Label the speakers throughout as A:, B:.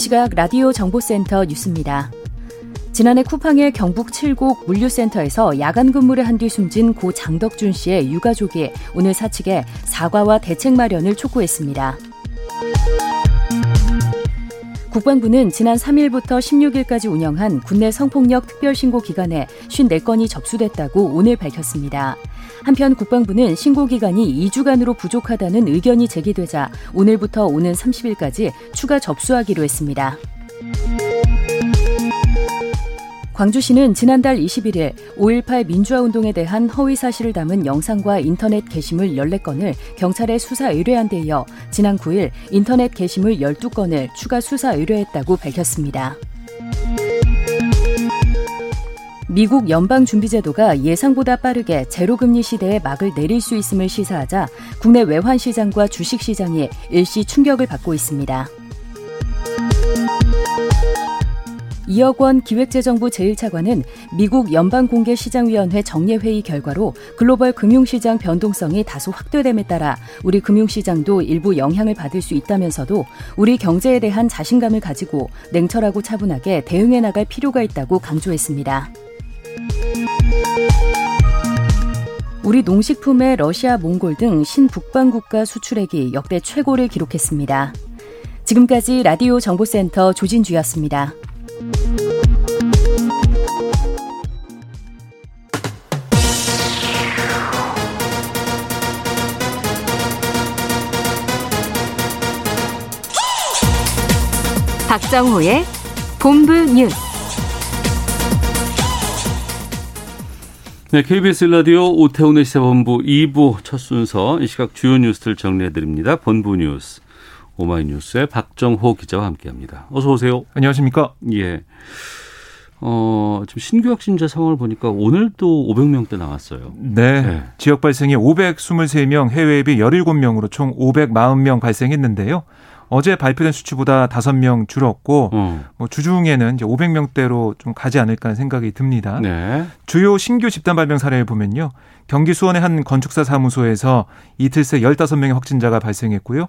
A: 시각 라디오 정보센터 뉴스입니다. 지난해 쿠팡의 경북 칠곡 물류센터에서 야간 근무를 한 뒤 숨진 고 장덕준 씨의 유가족이 오늘 사측에 사과와 대책 마련을 촉구했습니다. 국방부는 지난 3일부터 16일까지 운영한 국내 성폭력 특별신고 기간에 54건이 접수됐다고 오늘 밝혔습니다. 한편 국방부는 신고 기간이 2주간으로 부족하다는 의견이 제기되자 오늘부터 오는 30일까지 추가 접수하기로 했습니다. 광주시는 지난달 21일 5.18 민주화 운동에 대한 허위 사실을 담은 영상과 인터넷 게시물 14건을 경찰에 수사 의뢰한 데 이어 지난 9일 인터넷 게시물 12건을 추가 수사 의뢰했다고 밝혔습니다. 미국 연방준비제도가 예상보다 빠르게 제로금리 시대에 막을 내릴 수 있음을 시사하자 국내 외환시장과 주식시장이 일시 충격을 받고 있습니다. 2억 원 기획재정부 제1차관은 미국 연방공개시장위원회 정례회의 결과로 글로벌 금융시장 변동성이 다소 확대됨에 따라 우리 금융시장도 일부 영향을 받을 수 있다면서도 우리 경제에 대한 자신감을 가지고 냉철하고 차분하게 대응해 나갈 필요가 있다고 강조했습니다. 우리 농식품의 러시아, 몽골 등 신북방 국가 수출액이 역대 최고를 기록했습니다. 지금까지 라디오 정보센터 조진주였습니다.
B: 박정호의 본부 뉴스.
C: 네, KBS 라디오 오태훈의 시사본부 2부 첫 순서 이 시각 주요 뉴스를 정리해드립니다. 본부 뉴스 오마이뉴스의 박정호 기자와 함께합니다. 어서 오세요.
D: 안녕하십니까?
C: 예. 어, 지금 신규 확진자 상황을 보니까 오늘도 500명대 나왔어요.
D: 네. 네. 지역 발생이 523명, 해외 비 17명으로 총 540명 발생했는데요. 어제 발표된 수치보다 5명 줄었고 어. 뭐 주중에는 이제 500명대로 좀 가지 않을까 하는 생각이 듭니다. 네. 주요 신규 집단 발병 사례를 보면요. 경기 수원의 한 건축사 사무소에서 이틀 새 15명의 확진자가 발생했고요.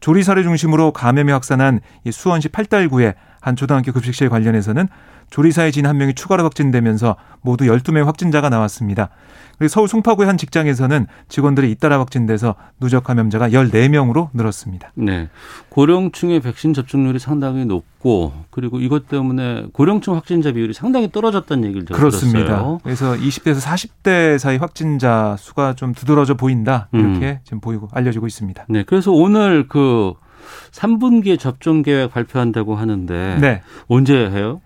D: 조리사를 중심으로 감염이 확산한 수원시 팔달구의 한 초등학교 급식실 관련해서는 조리사의 진 한 명이 추가로 확진되면서 모두 12명 확진자가 나왔습니다. 그리고 서울 송파구의 한 직장에서는 직원들이 잇따라 확진돼서 누적 감염자가 14명으로 늘었습니다.
C: 네. 고령층의 백신 접종률이 상당히 높고 그리고 이것 때문에 고령층 확진자 비율이 상당히 떨어졌다는 얘기를
D: 그렇습니다.
C: 들었어요.
D: 그래서 20대에서 40대 사이 확진자 수가 좀 두드러져 보인다. 이렇게 음. 지금 보이고 알려지고 있습니다.
C: 네. 그래서 오늘 그 3분기 접종 계획 발표한다고 하는데 네. 언제 해요?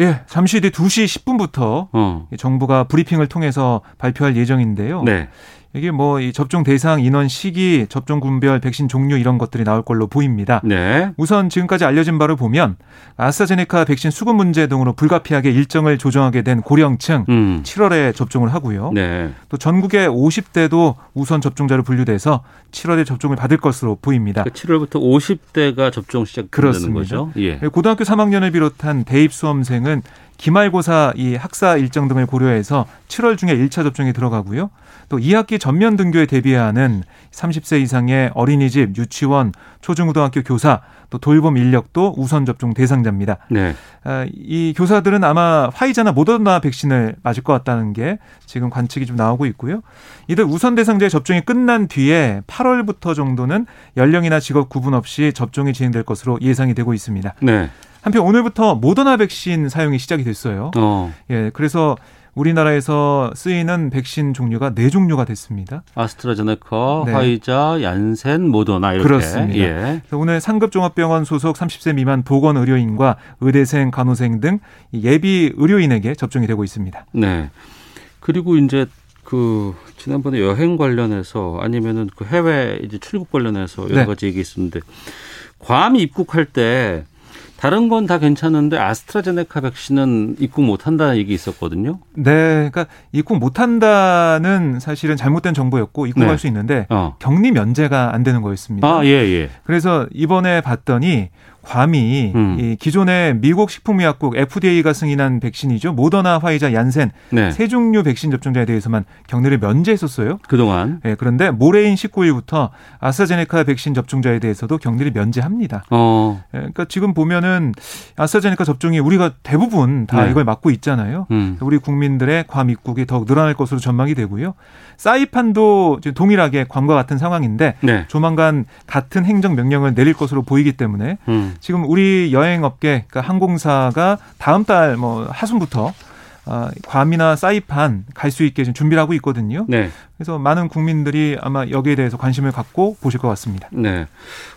D: 예, 잠시 뒤 2시 10분부터 어. 정부가 브리핑을 통해서 발표할 예정인데요. 네. 이게 뭐 이 접종 대상 인원 시기, 접종 군별, 백신 종류 이런 것들이 나올 걸로 보입니다. 네. 우선 지금까지 알려진 바를 보면 아스트라제네카 백신 수급 문제 등으로 불가피하게 일정을 조정하게 된 고령층 음. 7월에 접종을 하고요. 네. 또 전국의 50대도 우선 접종자로 분류돼서 7월에 접종을 받을 것으로 보입니다.
C: 그러니까 7월부터 50대가 접종 시작되는 거죠.
D: 예. 고등학교 3학년을 비롯한 대입 수험생은 기말고사 이 학사 일정 등을 고려해서 7월 중에 1차 접종이 들어가고요. 또 2학기 전면 등교에 대비하는 30세 이상의 어린이집, 유치원, 초중고등학교 교사, 또 돌봄 인력도 우선 접종 대상자입니다. 네. 아, 이 교사들은 아마 화이자나 모더나 백신을 맞을 것 같다는 게 지금 관측이 좀 나오고 있고요. 이들 우선 대상자의 접종이 끝난 뒤에 8월부터 정도는 연령이나 직업 구분 없이 접종이 진행될 것으로 예상이 되고 있습니다. 네. 한편 오늘부터 모더나 백신 사용이 시작이 됐어요. 어. 예, 그래서 우리나라에서 쓰이는 백신 종류가 네 종류가 됐습니다.
C: 아스트라제네카, 네. 화이자, 얀센, 모더나 이렇게.
D: 그렇습니다. 예. 오늘 상급 종합병원 소속 30세 미만 보건 의료인과 의대생, 간호생 등 예비 의료인에게 접종이 되고 있습니다.
C: 네. 그리고 이제 그 지난번에 여행 관련해서 아니면은 그 해외 이제 출국 관련해서 여러
D: 네.
C: 가지 얘기 있었는데 괌 입국할 때 다른 건 다 괜찮은데 아스트라제네카 백신은 입국 못 한다는 얘기 있었거든요.
D: 네, 그러니까 입국 못한다는 사실은 잘못된 정보였고 입국할
C: 네.
D: 수 있는데
C: 어.
D: 격리 면제가 안 되는 거였습니다.
C: 아, 예, 예.
D: 그래서 이번에 봤더니 괌이
C: 음.
D: 이 기존의 미국 식품의약국 FDA가 승인한 백신이죠. 모더나, 화이자, 얀센
C: 네.
D: 세 종류 백신 접종자에 대해서만 격리를 면제했었어요.
C: 그동안
D: 예, 그런데 모레인 19일부터 아스트라제네카 백신 접종자에 대해서도 격리를 면제합니다.
C: 어.
D: 예, 그러니까 지금 보면은 아스트라제네카 접종이 우리가 대부분 다
C: 네.
D: 이걸 맞고 있잖아요.
C: 음.
D: 우리 국민들의 괌 입국이 더욱 늘어날 것으로 전망이 되고요. 사이판도 지금 동일하게 괌과 같은 상황인데
C: 네.
D: 조만간 같은 행정 명령을 내릴 것으로 보이기 때문에
C: 음.
D: 지금 우리 여행업계 그러니까 항공사가 다음 달 뭐 하순부터 아, 괌이나 사이판 갈 수 있게 지금 준비를 하고 있거든요.
C: 네.
D: 그래서 많은 국민들이 아마 여기에 대해서 관심을 갖고 보실 것 같습니다.
C: 네.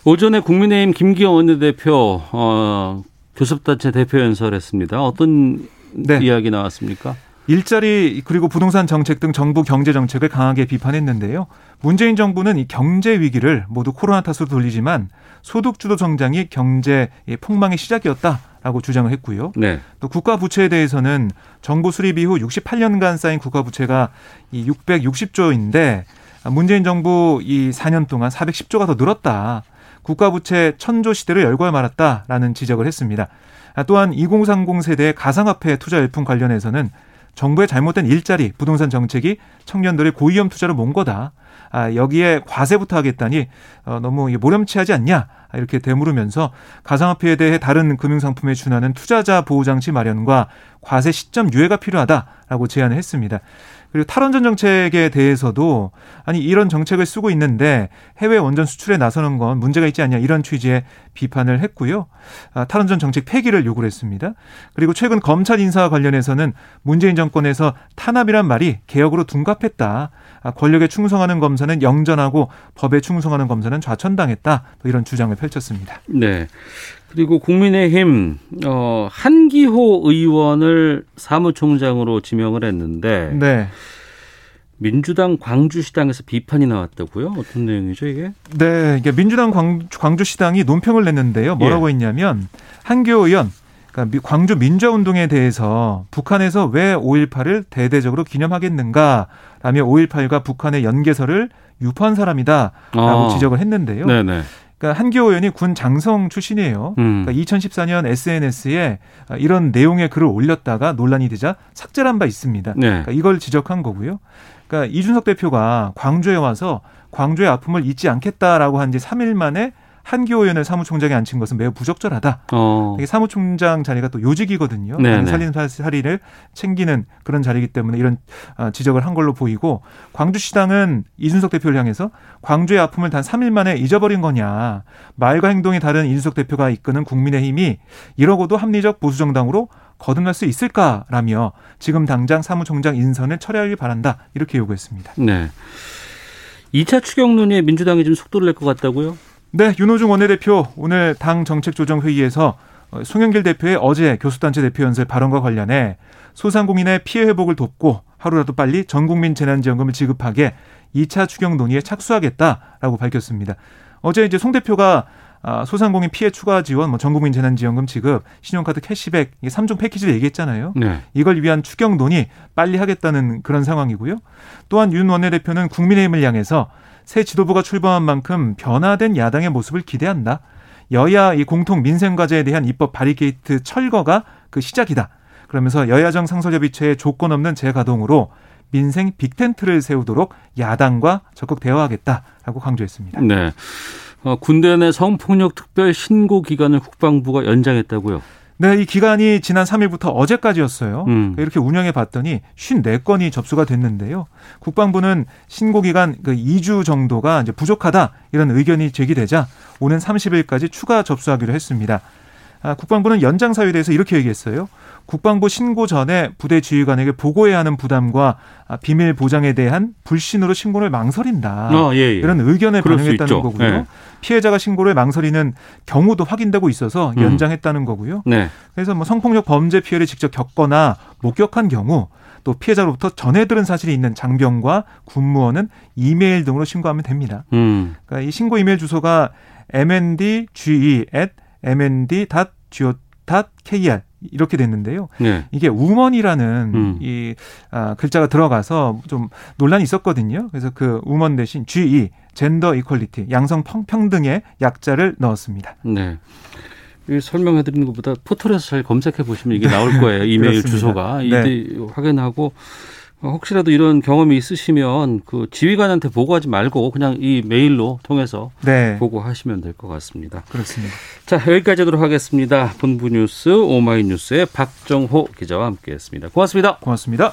C: 오전에 국민의힘 김기현 원내대표 어 교섭단체 대표 연설했습니다. 어떤
D: 네.
C: 이야기 나왔습니까?
D: 일자리 그리고 부동산 정책 등 정부 경제 정책을 강하게 비판했는데요. 문재인 정부는 이 경제 위기를 모두 코로나 탓으로 돌리지만 소득 주도 성장이 경제 폭망의 시작이었다 라고 주장을 했고요.
C: 네.
D: 또 국가 부채에 대해서는 정부 수립 이후 68년간 쌓인 국가 부채가 이 660조인데 문재인 정부 이 4년 동안 410조가 더 늘었다. 국가 부채 천조 시대를 열고 말았다라는 지적을 했습니다. 아, 또한 2030 세대의 가상화폐 투자 열풍 관련해서는 정부의 잘못된 일자리, 부동산 정책이 청년들을 고위험 투자로 몬 거다. 아, 여기에 과세부터 하겠다니 어, 너무 모렴치하지 않냐 아, 이렇게 되물으면서 가상화폐에 대해 다른 금융상품에 준하는 투자자 보호장치 마련과 과세 시점 유예가 필요하다라고 제안을 했습니다. 그리고 탈원전 정책에 대해서도 아니 이런 정책을 쓰고 있는데 해외 원전 수출에 나서는 건 문제가 있지 않냐 이런 취지의 비판을 했고요. 아, 탈원전 정책 폐기를 요구를 했습니다. 그리고 최근 검찰 인사와 관련해서는 문재인 정권에서 탄압이란 말이 개혁으로 둔갑했다. 아, 권력에 충성하는 검사는 영전하고 법에 충성하는 검사는 좌천당했다. 또 이런 주장을 펼쳤습니다.
C: 네. 그리고 국민의힘 어 한기호 의원을 사무총장으로 지명을 했는데
D: 네.
C: 민주당 광주시당에서 비판이 나왔다고요? 어떤 내용이죠 이게?
D: 네, 이게 민주당 광 주, 시당이 논평을 냈는데요. 뭐라고
C: 예.
D: 했냐면 한기호 의원, 그러니까 미- 광주 민주화운동에 대해서 북한에서 왜 5.18을 대대적으로 기념하겠는가 라며 5.18과 북한의 연계설을 유포한 사람이다 라고
C: 아.
D: 지적을 했는데요.
C: 네네.
D: 그러니까 한기호 의원이 군 장성 출신이에요.
C: 음.
D: 그러니까 2014년 SNS에 이런 내용의 글을 올렸다가 논란이 되자 삭제를 한 바 있습니다.
C: 네.
D: 그러니까 이걸 지적한 거고요. 그러니까 이준석 대표가 광주에 와서 광주의 아픔을 잊지 않겠다라고 한 지 3일 만에 한기호 의원을 사무총장에 앉힌 것은 매우 부적절하다.
C: 어.
D: 이게 사무총장 자리가 또 요직이거든요.
C: 네,
D: 많은
C: 네.
D: 살림 살이를 챙기는 그런 자리이기 때문에 이런 아, 지적을 한 걸로 보이고 광주시당은 이준석 대표를 향해서 광주의 아픔을 단 3일 만에 잊어버린 거냐. 말과 행동이 다른 이준석 대표가 이끄는 국민의힘이 이러고도 합리적 보수정당으로 거듭날 수 있을까라며 지금 당장 사무총장 인선을 철회하길 바란다. 이렇게 요구했습니다.
C: 네. 2차 추경 논의에 민주당이 좀 속도를 낼 것 같다고요?
D: 네, 윤호중 원내대표 오늘 당 정책조정회의에서 어, 송영길 대표의 어제 교수단체 대표 연설 발언과 관련해 소상공인의 피해 회복을 돕고 하루라도 빨리 전국민 재난지원금을 지급하게 2차 추경 논의에 착수하겠다라고 밝혔습니다. 어제 이제 송 대표가 아, 소상공인 피해 추가 지원, 뭐 전국민 재난지원금 지급, 신용카드 캐시백 이게 3종 패키지를 얘기했잖아요.
C: 네.
D: 이걸 위한 추경 논의 빨리 하겠다는 그런 상황이고요. 또한 윤 원내대표는 국민의힘을 향해서 새 지도부가 출범한 만큼 변화된 야당의 모습을 기대한다. 여야 이 공통 민생 과제에 대한 입법 바리게이트 철거가 그 시작이다. 그러면서 여야정 상설협의체의 조건 없는 재가동으로 민생 빅텐트를 세우도록 야당과 적극 대화하겠다라고 강조했습니다.
C: 네. 어, 군대 내 성폭력 특별 신고 기간을 국방부가 연장했다고요?
D: 네, 이 기간이 지난 3일부터 어제까지였어요.
C: 음.
D: 이렇게 운영해 봤더니 54건이 접수가 됐는데요. 국방부는 신고 기간 그 2주 정도가 이제 부족하다 이런 의견이 제기되자 오는 30일까지 추가 접수하기로 했습니다. 아, 국방부는 연장 사유에 대해서 이렇게 얘기했어요. 국방부 신고 전에 부대 지휘관에게 보고해야 하는 부담과 아, 비밀 보장에 대한 불신으로 신고를 망설인다.
C: 아, 예, 예.
D: 이런 의견을 반영했다는. 거고요.
C: 예.
D: 피해자가 신고를 망설이는 경우도 확인되고 있어서
C: 음.
D: 연장했다는 거고요.
C: 네.
D: 그래서 뭐 성폭력 범죄 피해를 직접 겪거나 목격한 경우 또또 피해자로부터 전해 들은 사실이 있는 장병과 군무원은 이메일 등으로 신고하면 됩니다.
C: 음.
D: 그러니까 이 신고 이메일 주소가 mndge@mnd.go.kr 이렇게 됐는데요.
C: 네.
D: 이게 우먼이라는
C: 음.
D: 이 아, 글자가 들어가서 좀 논란이 있었거든요. 그래서 그 우먼 대신 GE 젠더 이퀄리티 양성 평- 평등의 약자를 넣었습니다.
C: 네. 이 설명해 드리는 것보다 포털에서 잘 검색해 보시면 이게 나올 거예요. 이메일
D: 그렇습니다.
C: 주소가.
D: 네.
C: 이제 확인하고 어, 혹시라도 이런 경험이 있으시면 그 지휘관한테 보고하지 말고 그냥 이 메일로 통해서
D: 네.
C: 보고하시면 될 것 같습니다.
D: 그렇습니다.
C: 자, 여기까지 하도록 하겠습니다. 본부 뉴스 오마이뉴스의 박정호 기자와 함께했습니다. 고맙습니다.
D: 고맙습니다.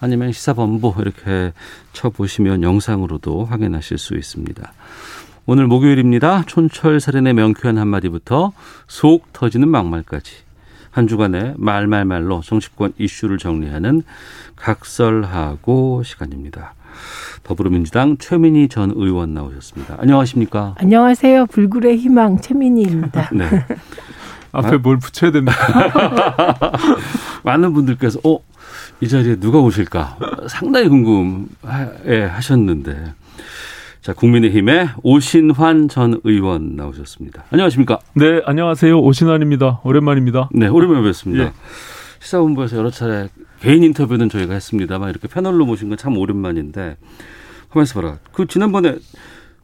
C: 아니면 시사본부 이렇게 쳐보시면 영상으로도 확인하실 수 있습니다. 오늘 목요일입니다. 촌철 살인의 명쾌한 한마디부터 속 터지는 막말까지 한 주간의 말말말로 정치권 이슈를 정리하는 각설하고 시간입니다. 더불어민주당 최민희 전 의원 나오셨습니다. 안녕하십니까?
E: 안녕하세요. 불굴의 희망 최민희입니다.
C: 네.
D: 앞에 뭘 붙여야 됩니까?
C: 많은 분들께서 어, 이 자리에 누가 오실까 상당히 궁금해 하셨는데 자 국민의힘의 오신환 전 의원 나오셨습니다. 안녕하십니까?
F: 네, 안녕하세요. 오신환입니다. 오랜만입니다.
C: 네, 오랜만에 뵙습니다.
F: 예.
C: 시사본부에서 여러 차례 개인 인터뷰는 저희가 했습니다만 이렇게 패널로 모신 건 참 오랜만인데 가만있어 봐라. 그 지난번에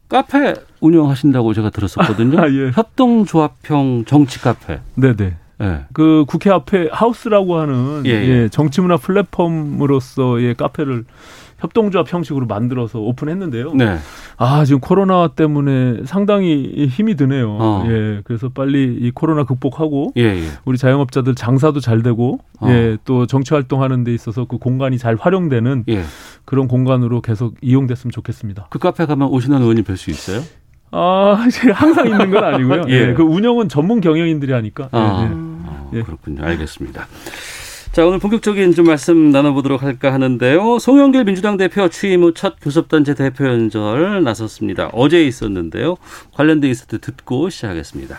C: 카페 운영하신다고 제가 들었었거든요.
F: 아, 예.
C: 협동조합형 정치 카페.
F: 네네.
C: 예.
F: 그 국회 앞에 하우스라고 하는
C: 예,
F: 예,
C: 예.
F: 정치문화 플랫폼으로서의 카페를 협동조합 형식으로 만들어서 오픈했는데요.
C: 네.
F: 아 지금 코로나 때문에 상당히 힘이 드네요.
C: 어.
F: 예, 그래서 빨리 이 코로나 극복하고
C: 예, 예.
F: 우리 자영업자들 장사도 잘 되고
C: 어.
F: 예, 또 정치 활동하는 데 있어서 그 공간이 잘 활용되는
C: 예.
F: 그런 공간으로 계속 이용됐으면 좋겠습니다.
C: 그 카페 가면 오신환 의원님 뵐 수 있어요?
F: 아, 항상 있는 건 아니고요.
C: 예.
F: 예. 그 운영은 전문 경영인들이 하니까.
C: 아,
F: 예.
C: 그렇군요. 알겠습니다. 자, 오늘 본격적인 좀 말씀 나눠보도록 할까 하는데요. 송영길 민주당 대표 취임 후 첫 교섭단체 대표 연설 나섰습니다. 어제 있었는데요. 관련된 인사트 듣고 시작하겠습니다.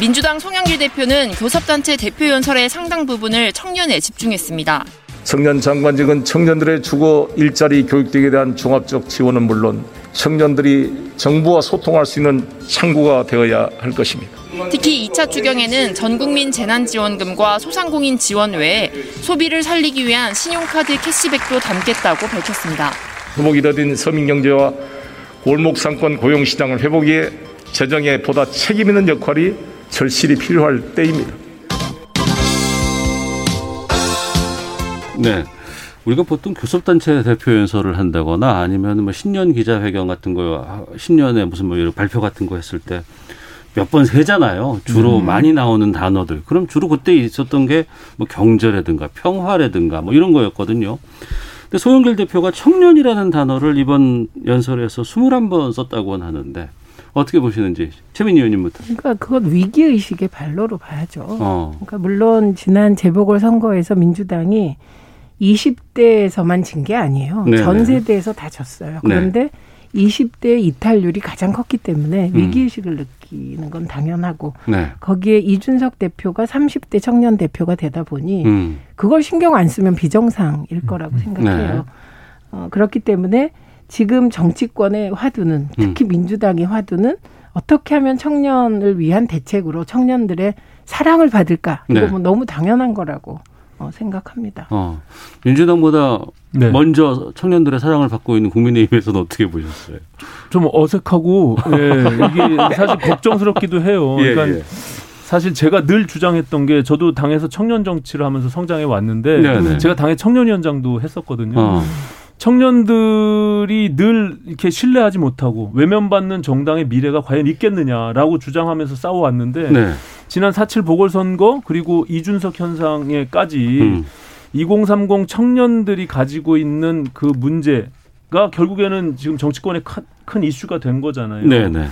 G: 민주당 송영길 대표는 교섭단체 대표 연설의 상당 부분을 청년에 집중했습니다.
H: 청년 장관직은 청년들의 주거 일자리 교육 등에 대한 종합적 지원은 물론 청년들이 정부와 소통할 수 있는 창구가 되어야 할 것입니다.
G: 특히 2차 추경에는 전국민 재난지원금과 소상공인 지원 외에 소비를 살리기 위한 신용카드 캐시백도 담겠다고 밝혔습니다.
H: 회복이 더딘 서민 경제와 골목 상권 고용 시장을 회복 위해 재정에 보다 책임 있는 역할이 절실히 필요할 때입니다.
C: 네. 우리가 보통 교섭단체 대표 연설을 한다거나 아니면 뭐 신년 기자회견 같은 거, 신년에 무슨 뭐 이런 발표 같은 거 했을 때 몇 번 세잖아요. 주로
F: 음.
C: 많이 나오는 단어들. 그럼 주로 그때 있었던 게 뭐 경제라든가 평화라든가 뭐 이런 거였거든요. 근데 소영길 대표가 청년이라는 단어를 이번 연설에서 21번 썼다고 하는데 어떻게 보시는지 최민희 의원님부터.
E: 그러니까 그건 위기 의식의 발로로 봐야죠.
C: 어.
E: 그러니까 물론 지난 재보궐 선거에서 민주당이 20대에서만 진 게 아니에요.
C: 네네.
E: 전 세대에서 다 졌어요.
C: 네.
E: 그런데 20대 이탈률이 가장 컸기 때문에
C: 음.
E: 위기 의식을 느끼는 건 당연하고
C: 네.
E: 거기에 이준석 대표가 30대 청년 대표가 되다 보니
C: 음.
E: 그걸 신경 안 쓰면 비정상일 거라고 생각해요.
C: 네.
E: 어, 그렇기 때문에 지금 정치권의 화두는 특히
C: 음.
E: 민주당의 화두는 어떻게 하면 청년을 위한 대책으로 청년들의 사랑을 받을까? 이거
C: 네.
E: 뭐 너무 당연한 거라고 어, 생각합니다.
C: 어. 민주당보다
F: 네.
C: 먼저 청년들의 사랑을 받고 있는 국민의힘에서는 어떻게 보셨어요?
F: 좀 어색하고 예, 이게 사실 걱정스럽기도 해요.
C: 예,
F: 그러니까
C: 예.
F: 사실 제가 늘 주장했던 게 저도 당에서 청년 정치를 하면서 성장해 왔는데
C: 네네.
F: 제가 당의 청년위원장도 했었거든요.
C: 어.
F: 청년들이 늘 이렇게 신뢰하지 못하고 외면받는 정당의 미래가 과연 있겠느냐라고 주장하면서 싸워왔는데
C: 네.
F: 지난 4.7 보궐선거 그리고 이준석 현상에까지
C: 음.
F: 2030 청년들이 가지고 있는 그 문제가 결국에는 지금 정치권의 큰, 큰 이슈가 된 거잖아요.
C: 네네.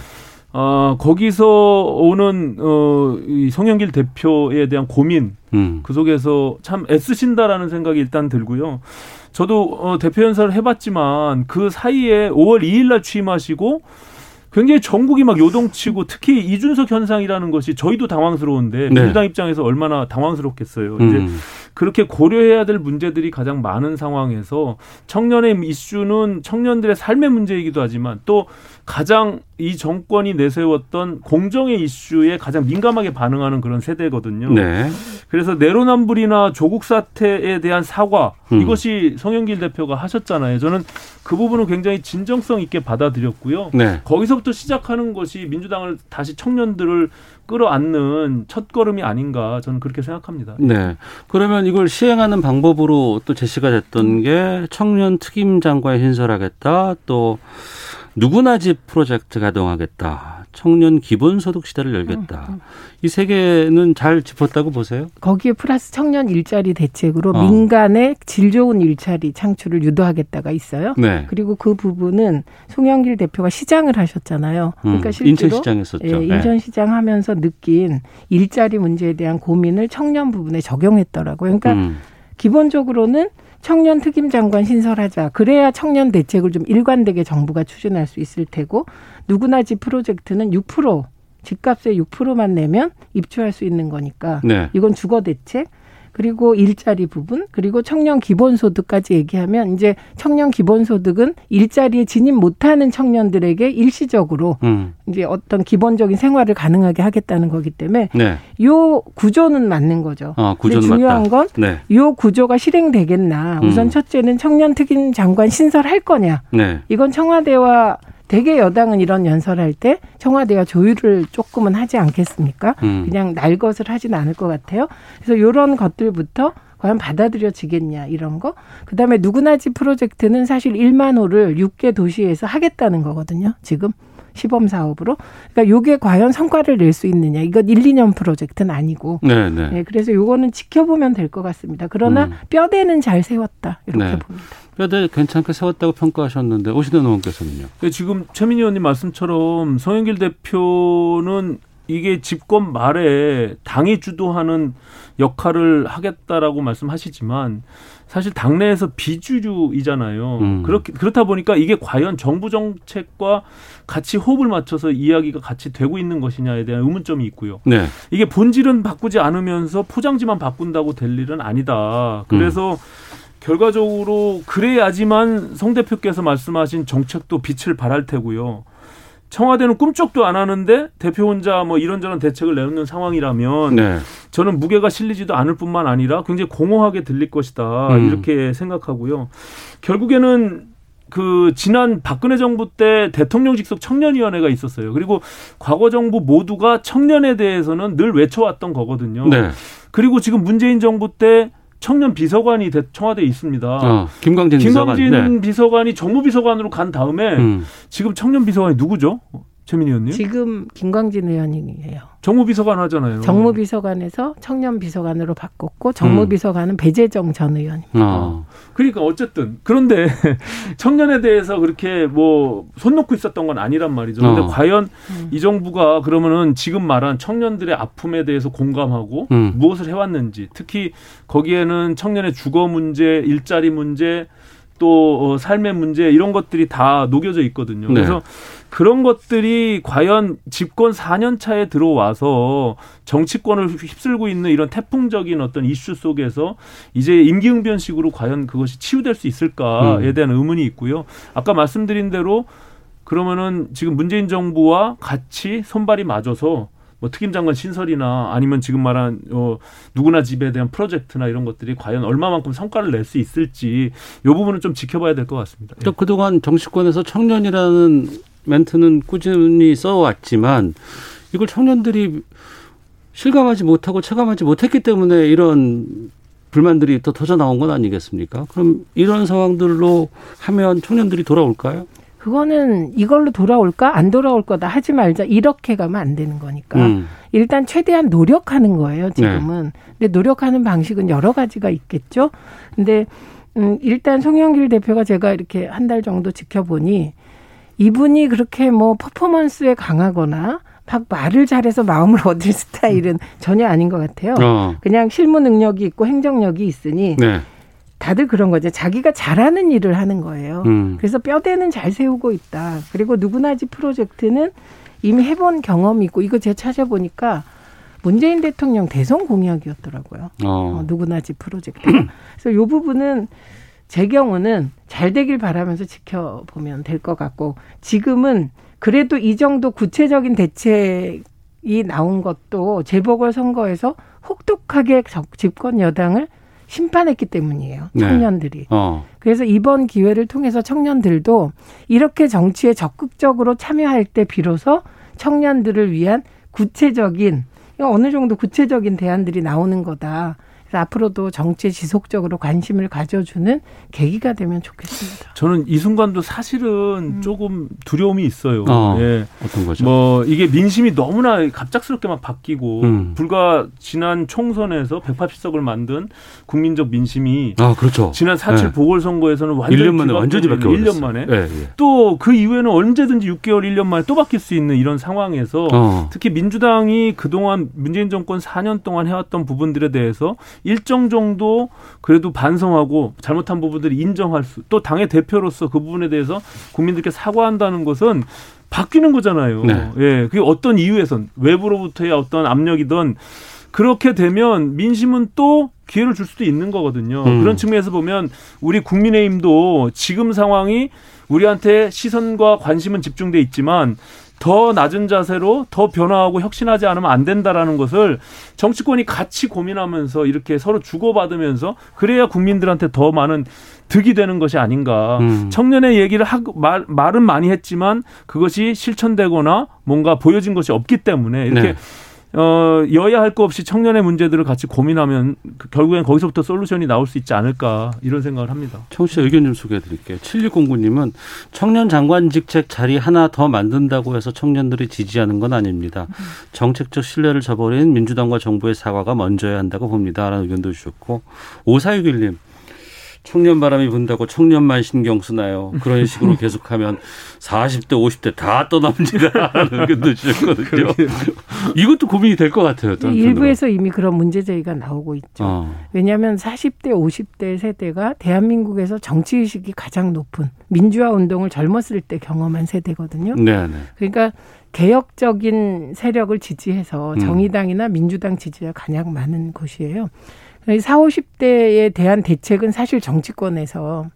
F: 아, 거기서 오는 어, 이 송영길 대표에 대한 고민
C: 음.
F: 그 속에서 참 애쓰신다라는 생각이 일단 들고요. 저도 어, 대표 연설을 해봤지만 그 사이에 5월 2일 날 취임하시고 굉장히 전국이 막 요동치고 특히 이준석 현상이라는 것이 저희도 당황스러운데
C: 네.
F: 민주당 입장에서 얼마나 당황스럽겠어요. 이제
C: 음.
F: 그렇게 고려해야 될 문제들이 가장 많은 상황에서 청년의 이슈는 청년들의 삶의 문제이기도 하지만 또 가장 이 정권이 내세웠던 공정의 이슈에 가장 민감하게 반응하는 그런 세대거든요.
C: 네.
F: 그래서 내로남불이나 조국 사태에 대한 사과
C: 음.
F: 이것이 송영길 대표가 하셨잖아요. 저는 그 부분은 굉장히 진정성 있게 받아들였고요.
C: 네.
F: 거기서부터 시작하는 것이 민주당을 다시 청년들을 끌어안는 첫 걸음이 아닌가 저는 그렇게 생각합니다.
C: 네. 그러면 이걸 시행하는 방법으로 또 제시가 됐던 게 청년 특임 장관 신설하겠다. 또 누구나 집 프로젝트 가동하겠다. 청년 기본소득 시대를 열겠다. 이세 개는 잘 짚었다고 보세요?
E: 거기에 플러스 청년 일자리 대책으로
C: 어.
E: 민간의 질 좋은 일자리 창출을 유도하겠다가 있어요.
C: 네.
E: 그리고 그 부분은 송영길 대표가 시장을 하셨잖아요. 그러니까
C: 음,
E: 실제로
C: 인천시장 했었죠.
E: 예,
C: 네.
E: 인천시장 하면서 느낀 일자리 문제에 대한 고민을 청년 부분에 적용했더라고요. 그러니까
C: 음.
E: 기본적으로는 청년 특임 장관 신설하자. 그래야 청년 대책을 좀 일관되게 정부가 추진할 수 있을 테고 누구나 집 프로젝트는 6% 집값의 6%만 내면 입주할 수 있는 거니까
C: 네.
E: 이건 주거 대책 그리고 일자리 부분 그리고 청년 기본소득까지 얘기하면 이제 청년 기본소득은 일자리에 진입 못하는 청년들에게 일시적으로
C: 음.
E: 이제 어떤 기본적인 생활을 가능하게 하겠다는 거기 때문에
C: 네.
E: 요 구조는 맞는 거죠.
C: 아, 구조는
E: 중요한
C: 맞다.
E: 건
C: 네.
E: 요 구조가 실행되겠나.
C: 음.
E: 우선 첫째는 청년 특임 장관 신설할 거냐.
C: 네.
E: 이건 청와대와 대개 여당은 이런 연설할 때 청와대가 조율을 조금은 하지 않겠습니까?
C: 음.
E: 그냥 날 것을 하진 않을 것 같아요. 그래서 이런 것들부터 과연 받아들여지겠냐 이런 거. 그다음에 누구나 집 프로젝트는 사실 1만 호를 6개 도시에서 하겠다는 거거든요. 지금 시범 사업으로. 그러니까 요게 과연 성과를 낼 수 있느냐. 이건 1, 2년 프로젝트는 아니고.
C: 네, 네.
E: 네, 그래서 요거는 지켜보면 될 것 같습니다. 그러나
C: 음.
E: 뼈대는 잘 세웠다. 이렇게
C: 네.
E: 봅니다.
C: 뼈대 괜찮게 세웠다고 평가하셨는데 오시는 의원께서는요.
F: 근데 지금 최민희 의원님 말씀처럼 송영길 대표는 이게 집권 말에 당이 주도하는 역할을 하겠다라고 말씀하시지만 사실 당내에서 비주류이잖아요.
C: 음.
F: 그렇게 그렇다 보니까 이게 과연 정부 정책과 같이 호흡을 맞춰서 이야기가 같이 되고 있는 것이냐에 대한 의문점이 있고요.
C: 네.
F: 이게 본질은 바꾸지 않으면서 포장지만 바꾼다고 될 일은 아니다. 그래서 결과적으로 그래야지만 송 대표께서 말씀하신 정책도 빛을 발할 테고요. 청와대는 꿈쩍도 안 하는데 대표 혼자 뭐 이런저런 대책을 내놓는 상황이라면
C: 네.
F: 저는 무게가 실리지도 않을 뿐만 아니라 굉장히 공허하게 들릴 것이다
C: 음.
F: 이렇게 생각하고요. 결국에는 그 지난 박근혜 정부 때 대통령 직속 청년위원회가 있었어요. 그리고 과거 정부 모두가 청년에 대해서는 늘 외쳐왔던 거거든요.
C: 네.
F: 그리고 지금 문재인 정부 때 청년 비서관이 대- 청와대에 있습니다.
C: 어, 김광진 비서관.
F: 김광진
C: 네.
F: 비서관이 정무 비서관으로 간 다음에
C: 음.
F: 지금 청년 비서관이 누구죠? 최민희 의원님?
E: 지금 김광진 의원이에요.
F: 정무비서관 하잖아요.
E: 정무비서관에서 청년비서관으로 바꿨고
F: 음.
E: 정무비서관은 배재정 전 의원입니다.
C: 어.
F: 그러니까 어쨌든 그런데 청년에 대해서 그렇게 뭐 손 놓고 있었던 건 아니란 말이죠. 근데
C: 어.
F: 과연 이 정부가 그러면은 지금 말한 청년들의 아픔에 대해서 공감하고
C: 음.
F: 무엇을 해왔는지 특히 거기에는 청년의 주거 문제, 일자리 문제 또 어, 삶의 문제 이런 것들이 다 녹여져 있거든요.
C: 네.
F: 그래서 그런 것들이 과연 집권 4년 차에 들어와서 정치권을 휩쓸고 있는 이런 태풍적인 어떤 이슈 속에서 이제 임기응변식으로 과연 그것이 치유될 수 있을까에
C: 음.
F: 대한 의문이 있고요. 아까 말씀드린 대로 그러면은 지금 문재인 정부와 같이 손발이 맞아서 뭐 특임 장관 신설이나 아니면 지금 말한 어 누구나 집에 대한 프로젝트나 이런 것들이 과연 얼마만큼 성과를 낼 수 있을지 이 부분은 좀 지켜봐야 될 것 같습니다. 예.
C: 또 그동안 정치권에서 청년이라는 멘트는 꾸준히 써왔지만 이걸 청년들이 실감하지 못하고 체감하지 못했기 때문에 이런 불만들이 또 터져 나온 건 아니겠습니까? 그럼 이런 상황들로 하면 청년들이 돌아올까요?
E: 그거는 이걸로 돌아올까 안 돌아올 거다 하지 말자 이렇게 가면 안 되는 거니까
C: 음.
E: 일단 최대한 노력하는 거예요 지금은 근데 노력하는 방식은 여러 가지가 있겠죠 근데 음 일단 송영길 대표가 제가 이렇게 한 달 정도 지켜보니 이분이 그렇게 뭐 퍼포먼스에 강하거나 막 말을 잘해서 마음을 얻을 스타일은 전혀 아닌 것 같아요.
C: 어.
E: 그냥 실무 능력이 있고 행정력이 있으니
C: 네.
E: 다들 그런 거죠. 자기가 잘하는 일을 하는 거예요.
C: 음.
E: 그래서 뼈대는 잘 세우고 있다. 그리고 누구나지 프로젝트는 이미 해본 경험이 있고 이거 제가 찾아보니까 문재인 대통령 대선 공약이었더라고요.
C: 어.
E: 어, 누구나지 프로젝트. 그래서 이 부분은 제 경우는 잘 되길 바라면서 지켜보면 될 것 같고 지금은 그래도 이 정도 구체적인 대책이 나온 것도 재보궐 선거에서 혹독하게 적- 집권 여당을 심판했기 때문이에요.
C: 네.
E: 청년들이.
C: 어.
E: 그래서 이번 기회를 통해서 청년들도 이렇게 정치에 적극적으로 참여할 때 비로소 청년들을 위한 구체적인 어느 정도 구체적인 대안들이 나오는 거다. 그래서 앞으로도 정치에 지속적으로 관심을 가져주는 계기가 되면 좋겠습니다.
F: 저는 이 순간도 사실은 조금 두려움이 있어요.
C: 어.
F: 예.
C: 어떤 거죠?
F: 뭐 이게 민심이 너무나 갑작스럽게 막 바뀌고
C: 음.
F: 불과 지난 총선에서 180석을 만든 국민적 민심이
C: 아, 그렇죠.
F: 지난 4.7
C: 네.
F: 보궐선거에서는 완전히
C: 1년 만에 완전히 바뀌어
F: 1년 만에
C: 예, 예.
F: 또그 이후에는 언제든지 6개월, 1년 만에 또 바뀔 수 있는 이런 상황에서
C: 어.
F: 특히 민주당이 그동안 문재인 정권 4년 동안 해왔던 부분들에 대해서 일정 정도 그래도 반성하고 잘못한 부분들을 인정할 수, 또 당의 대표로서 그 부분에 대해서 국민들께 사과한다는 것은 바뀌는 거잖아요.
C: 네.
F: 예, 그게 어떤 이유에선 외부로부터의 어떤 압력이든 그렇게 되면 민심은 또 기회를 줄 수도 있는 거거든요.
C: 음.
F: 그런 측면에서 보면 우리 국민의힘도 지금 상황이 우리한테 시선과 관심은 집중돼 있지만 더 낮은 자세로 더 변화하고 혁신하지 않으면 안 된다라는 것을 정치권이 같이 고민하면서 이렇게 서로 주고받으면서 그래야 국민들한테 더 많은 득이 되는 것이 아닌가.
C: 음.
F: 청년의 얘기를 하고 말, 말은 많이 했지만 그것이 실천되거나 뭔가 보여진 것이 없기 때문에 이렇게
C: 네.
F: 어, 여야 할 거 없이 청년의 문제들을 같이 고민하면 그 결국엔 거기서부터 솔루션이 나올 수 있지 않을까 이런 생각을 합니다.
C: 청취자 의견 좀 소개해 드릴게요. 7609님은 청년 장관 직책 자리 하나 더 만든다고 해서 청년들이 지지하는 건 아닙니다. 정책적 신뢰를 저버린 민주당과 정부의 사과가 먼저야 한다고 봅니다. 라는 의견도 주셨고 5461님 청년 바람이 분다고 청년만 신경 쓰나요? 그런 식으로 계속하면 40대, 50대 다 떠납니다. 라는 의견도 주셨거든요. 이것도 고민이 될 것 같아요. 또 한편으로.
E: 일부에서 이미 그런 문제 제기가 나오고 있죠.
C: 어.
E: 왜냐하면 40대, 50대 세대가 대한민국에서 정치 의식이 가장 높은 민주화 운동을 젊었을 때 경험한 세대거든요.
C: 네, 네.
E: 그러니까 개혁적인 세력을 지지해서
C: 음.
E: 정의당이나 민주당 지지가 가장 많은 곳이에요. 4, 50대에 대한 대책은 사실 정치권에서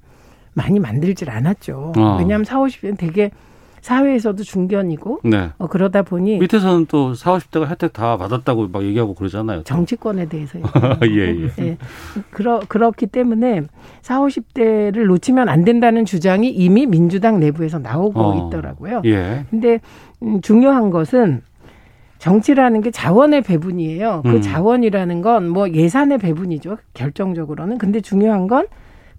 E: 많이 만들질 않았죠.
C: 어.
E: 왜냐하면 4, 50대는 되게 사회에서도 중견이고
C: 네.
E: 어, 그러다 보니
C: 밑에서는 또 40, 50대가 혜택 다 받았다고 막 얘기하고 그러잖아요. 또.
E: 정치권에 대해서
C: 예, 예.
E: 예. 그러, 그렇기 때문에 4, 50대를 놓치면 안 된다는 주장이 이미 민주당 내부에서 나오고
C: 어.
E: 있더라고요.
C: 예.
E: 근데 음, 중요한 것은 정치라는 게 자원의 배분이에요. 그
C: 음.
E: 자원이라는 건 뭐 예산의 배분이죠. 결정적으로는. 근데 중요한 건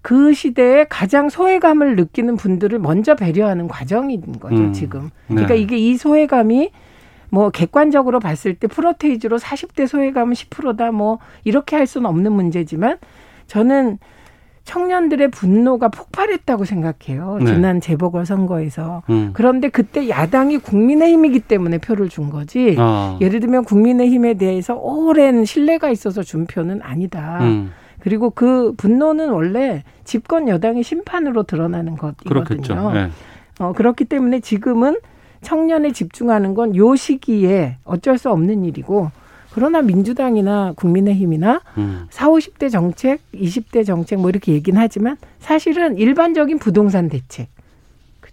E: 그 시대에 가장 소외감을 느끼는 분들을 먼저 배려하는 과정인 거죠,
C: 음.
E: 지금.
C: 네.
E: 그러니까 이게 이 소외감이 뭐 객관적으로 봤을 때 프로테이즈로 40대 소외감은 10%다 뭐 이렇게 할 수는 없는 문제지만 저는 청년들의 분노가 폭발했다고 생각해요.
C: 네.
E: 지난 재보궐 선거에서.
C: 음.
E: 그런데 그때 야당이 국민의힘이기 때문에 표를 준 거지.
C: 아.
E: 예를 들면 국민의힘에 대해서 오랜 신뢰가 있어서 준 표는 아니다.
C: 음.
E: 그리고 그 분노는 원래 집권 여당의 심판으로 드러나는 것이거든요.
C: 그렇겠죠. 네.
E: 어, 그렇기 때문에 지금은 청년에 집중하는 건 요 시기에 어쩔 수 없는 일이고 그러나 민주당이나 국민의힘이나
C: 음.
E: 4, 50대 정책, 20대 정책 뭐 이렇게 얘기는 하지만 사실은 일반적인 부동산 대책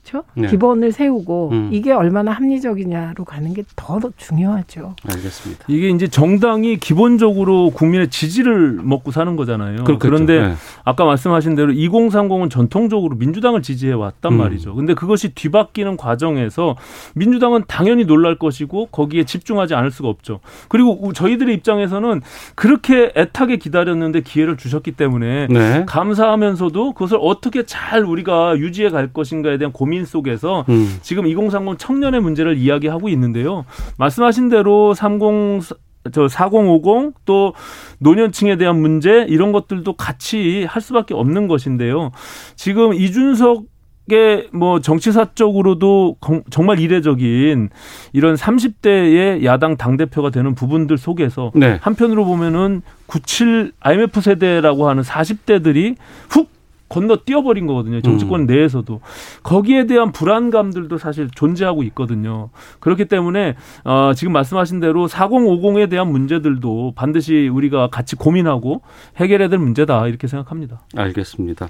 E: 그렇죠?
C: 네.
E: 기본을 세우고
C: 음.
E: 이게 얼마나 합리적이냐로 가는 게 더 중요하죠.
C: 알겠습니다.
F: 이게 이제 정당이 기본적으로 국민의 지지를 먹고 사는 거잖아요.
C: 그렇겠죠.
F: 그런데
C: 네.
F: 아까 말씀하신 대로 2030은 전통적으로 민주당을 지지해 왔단
C: 음.
F: 말이죠. 근데 그것이 뒤바뀌는 과정에서 민주당은 당연히 놀랄 것이고 거기에 집중하지 않을 수가 없죠. 그리고 우- 저희들의 입장에서는 그렇게 애타게 기다렸는데 기회를 주셨기 때문에
C: 네.
F: 감사하면서도 그것을 어떻게 잘 우리가 유지해 갈 것인가에 대한 고민 속에서
C: 음.
F: 지금 2030 청년의 문제를 이야기하고 있는데요. 말씀하신 대로 30 저4050 또 노년층에 대한 문제 이런 것들도 같이 할 수밖에 없는 것인데요. 지금 이준석의 뭐 정치사적으로도 건- 정말 이례적인 이런 30대의 야당 당대표가 되는 부분들 속에서
C: 네.
F: 한편으로 보면은 97 IMF 세대라고 하는 40대들이 훅 건너 뛰어버린 거거든요. 정치권
C: 음.
F: 내에서도. 거기에 대한 불안감들도 사실 존재하고 있거든요. 그렇기 때문에 어, 지금 말씀하신 대로 4050에 대한 문제들도 반드시 우리가 같이 고민하고 해결해야 될 문제다 이렇게 생각합니다.
C: 알겠습니다.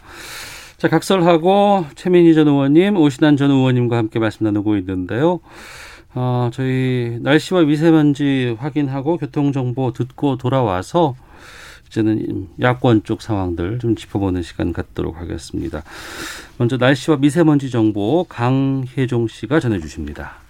C: 자, 각설하고 최민희 전 의원님, 오신환 전 의원님과 함께 말씀 나누고 있는데요. 어, 저희 날씨와 미세먼지 확인하고 교통 정보 듣고 돌아와서 이제는 야권 쪽 상황들 좀 짚어보는 시간 갖도록 하겠습니다. 먼저 날씨와 미세먼지 정보 강혜종 씨가 전해주십니다.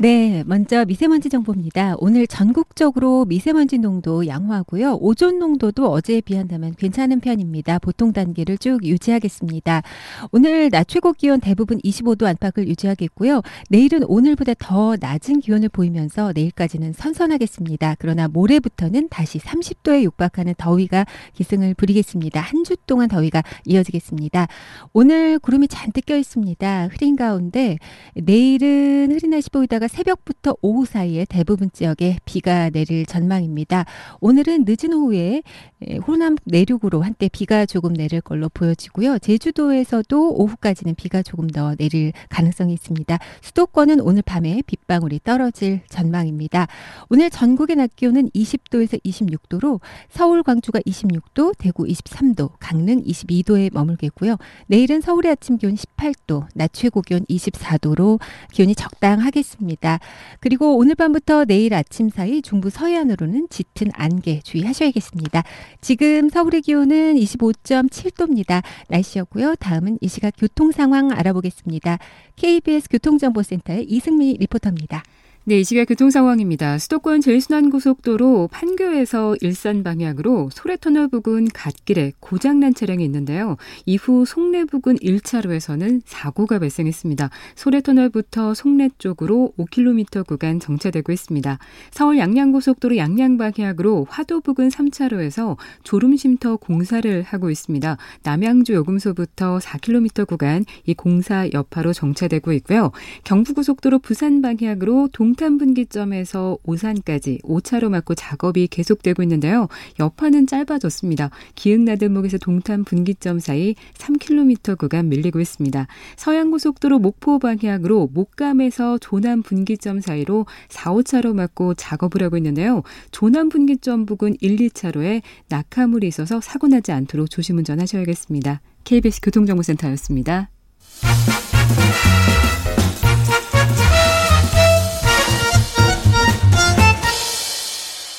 I: 네, 먼저 미세먼지 정보입니다. 오늘 전국적으로 미세먼지 농도 양호하고요. 오존 농도도 어제에 비한다면 괜찮은 편입니다. 보통 단계를 쭉 유지하겠습니다. 오늘 낮 최고 기온 대부분 25도 안팎을 유지하겠고요. 내일은 오늘보다 더 낮은 기온을 보이면서 내일까지는 선선하겠습니다. 그러나 모레부터는 다시 30도에 육박하는 더위가 기승을 부리겠습니다. 한 주 동안 더위가 이어지겠습니다. 오늘 구름이 잔뜩 껴 있습니다. 흐린 가운데 내일은 흐린 날씨 보이다가 새벽부터 오후 사이에 대부분 지역에 비가 내릴 전망입니다. 오늘은 늦은 오후에 에, 호남 내륙으로 한때 비가 조금 내릴 걸로 보여지고요. 제주도에서도 오후까지는 비가 조금 더 내릴 가능성이 있습니다. 수도권은 오늘 밤에 빗방울이 떨어질 전망입니다. 오늘 전국의 낮 기온은 20도에서 26도로 서울, 광주가 26도, 대구 23도, 강릉 22도에 머물겠고요. 내일은 서울의 아침 기온 18도, 낮 최고 기온 24도로 기온이 적당하겠습니다. 그리고 오늘 밤부터 내일 아침 사이 중부 서해안으로는 짙은 안개 주의하셔야겠습니다. 지금 서울의 기온은 25.7도입니다. 날씨였고요. 다음은 이 시각 교통 상황 알아보겠습니다. KBS 교통정보센터의 이승미 리포터입니다.
B: 네, 이 시각 교통 상황입니다. 수도권 제일순환고속도로 판교에서 일산 방향으로 소래터널 부근 갓길에 고장난 차량이 있는데요. 이후 송내 부근 1차로에서는 사고가 발생했습니다. 소래터널부터 송내 쪽으로 5km 구간 정체되고 있습니다. 서울 양양고속도로 양양 방향으로 화도 부근 3차로에서 졸음쉼터 공사를 하고 있습니다. 남양주 요금소부터 4km 구간 이 공사 여파로 정체되고 있고요. 경부고속도로 부산 방향으로 동탄 분기점에서 오산까지 5차로 막고 작업이 계속되고 있는데요. 여파는 짧아졌습니다. 기흥나들목에서 동탄 분기점 사이 3km 구간 밀리고 있습니다. 서양고속도로 목포 방향으로 목감에서 조남 분기점 사이로 4, 5차로 막고 작업을 하고 있는데요. 조남 분기점 부근 1, 2차로에 낙하물이 있어서 사고 나지 않도록 조심 운전하셔야겠습니다. KBS 교통정보센터였습니다.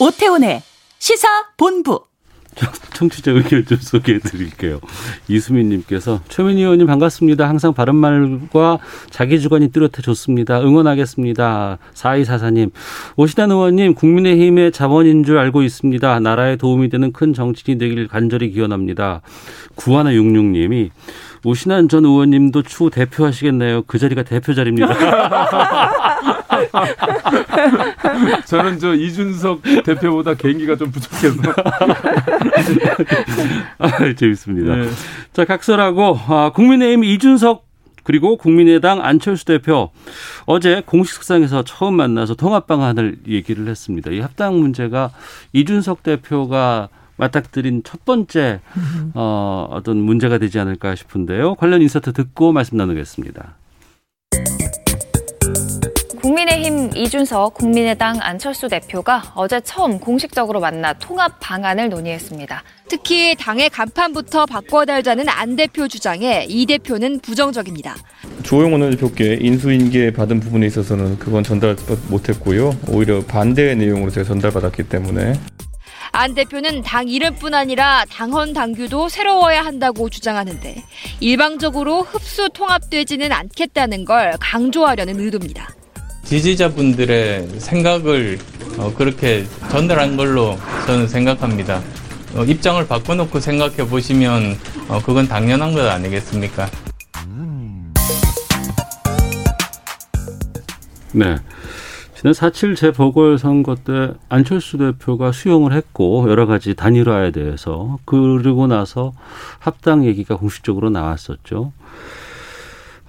J: 오태훈의 시사 본부.
C: 청취자 의견 좀 소개해 드릴게요. 이수민 님께서 최민희 의원님 반갑습니다. 항상 바른 말과 자기 주관이 뚜렷해 좋습니다. 응원하겠습니다. 4244님. 오시단 의원님 국민의힘의 자원인 줄 알고 있습니다. 나라에 도움이 되는 큰 정치인이 되길 간절히 기원합니다. 9166 님이 오신환 전 의원님도 추후 대표하시겠네요. 그 자리가 대표 자리입니다.
F: 저는 저 이준석 대표보다 개인기가 좀 부족해서.
C: 아, 재밌습니다.
F: 네.
C: 자, 각설하고 아, 국민의힘 이준석 그리고 국민의당 안철수 대표 어제 공식 석상에서 처음 만나서 통합 방안을 얘기를 했습니다. 이 합당 문제가 이준석 대표가 맞닥뜨린 첫 번째 어, 어떤 문제가 되지 않을까 싶은데요. 관련 인서트 듣고 말씀 나누겠습니다.
K: 국민의힘 이준석, 국민의당 안철수 대표가 어제 처음 공식적으로 만나 통합 방안을 논의했습니다.
L: 특히 당의 간판부터 바꿔달자는 안 대표 주장에 이 대표는 부정적입니다.
M: 조용원 원내대표께 인수인계 받은 부분에 있어서는 그건 전달 못했고요. 오히려 반대의 내용으로 제가 전달받았기 때문에
L: 안 대표는 당 이름뿐 아니라 당헌 당규도 새로워야 한다고 주장하는데 일방적으로 흡수 통합되지는 않겠다는 걸 강조하려는 의도입니다.
N: 지지자분들의 생각을 어, 그렇게 전달한 걸로 저는 생각합니다. 어, 입장을 바꿔놓고 생각해 보시면 어, 그건 당연한 것 아니겠습니까?
C: 네. 지난 4.7 재보궐선거 때 안철수 대표가 수용을 했고 여러 가지 단일화에 대해서 그리고 나서 합당 얘기가 공식적으로 나왔었죠.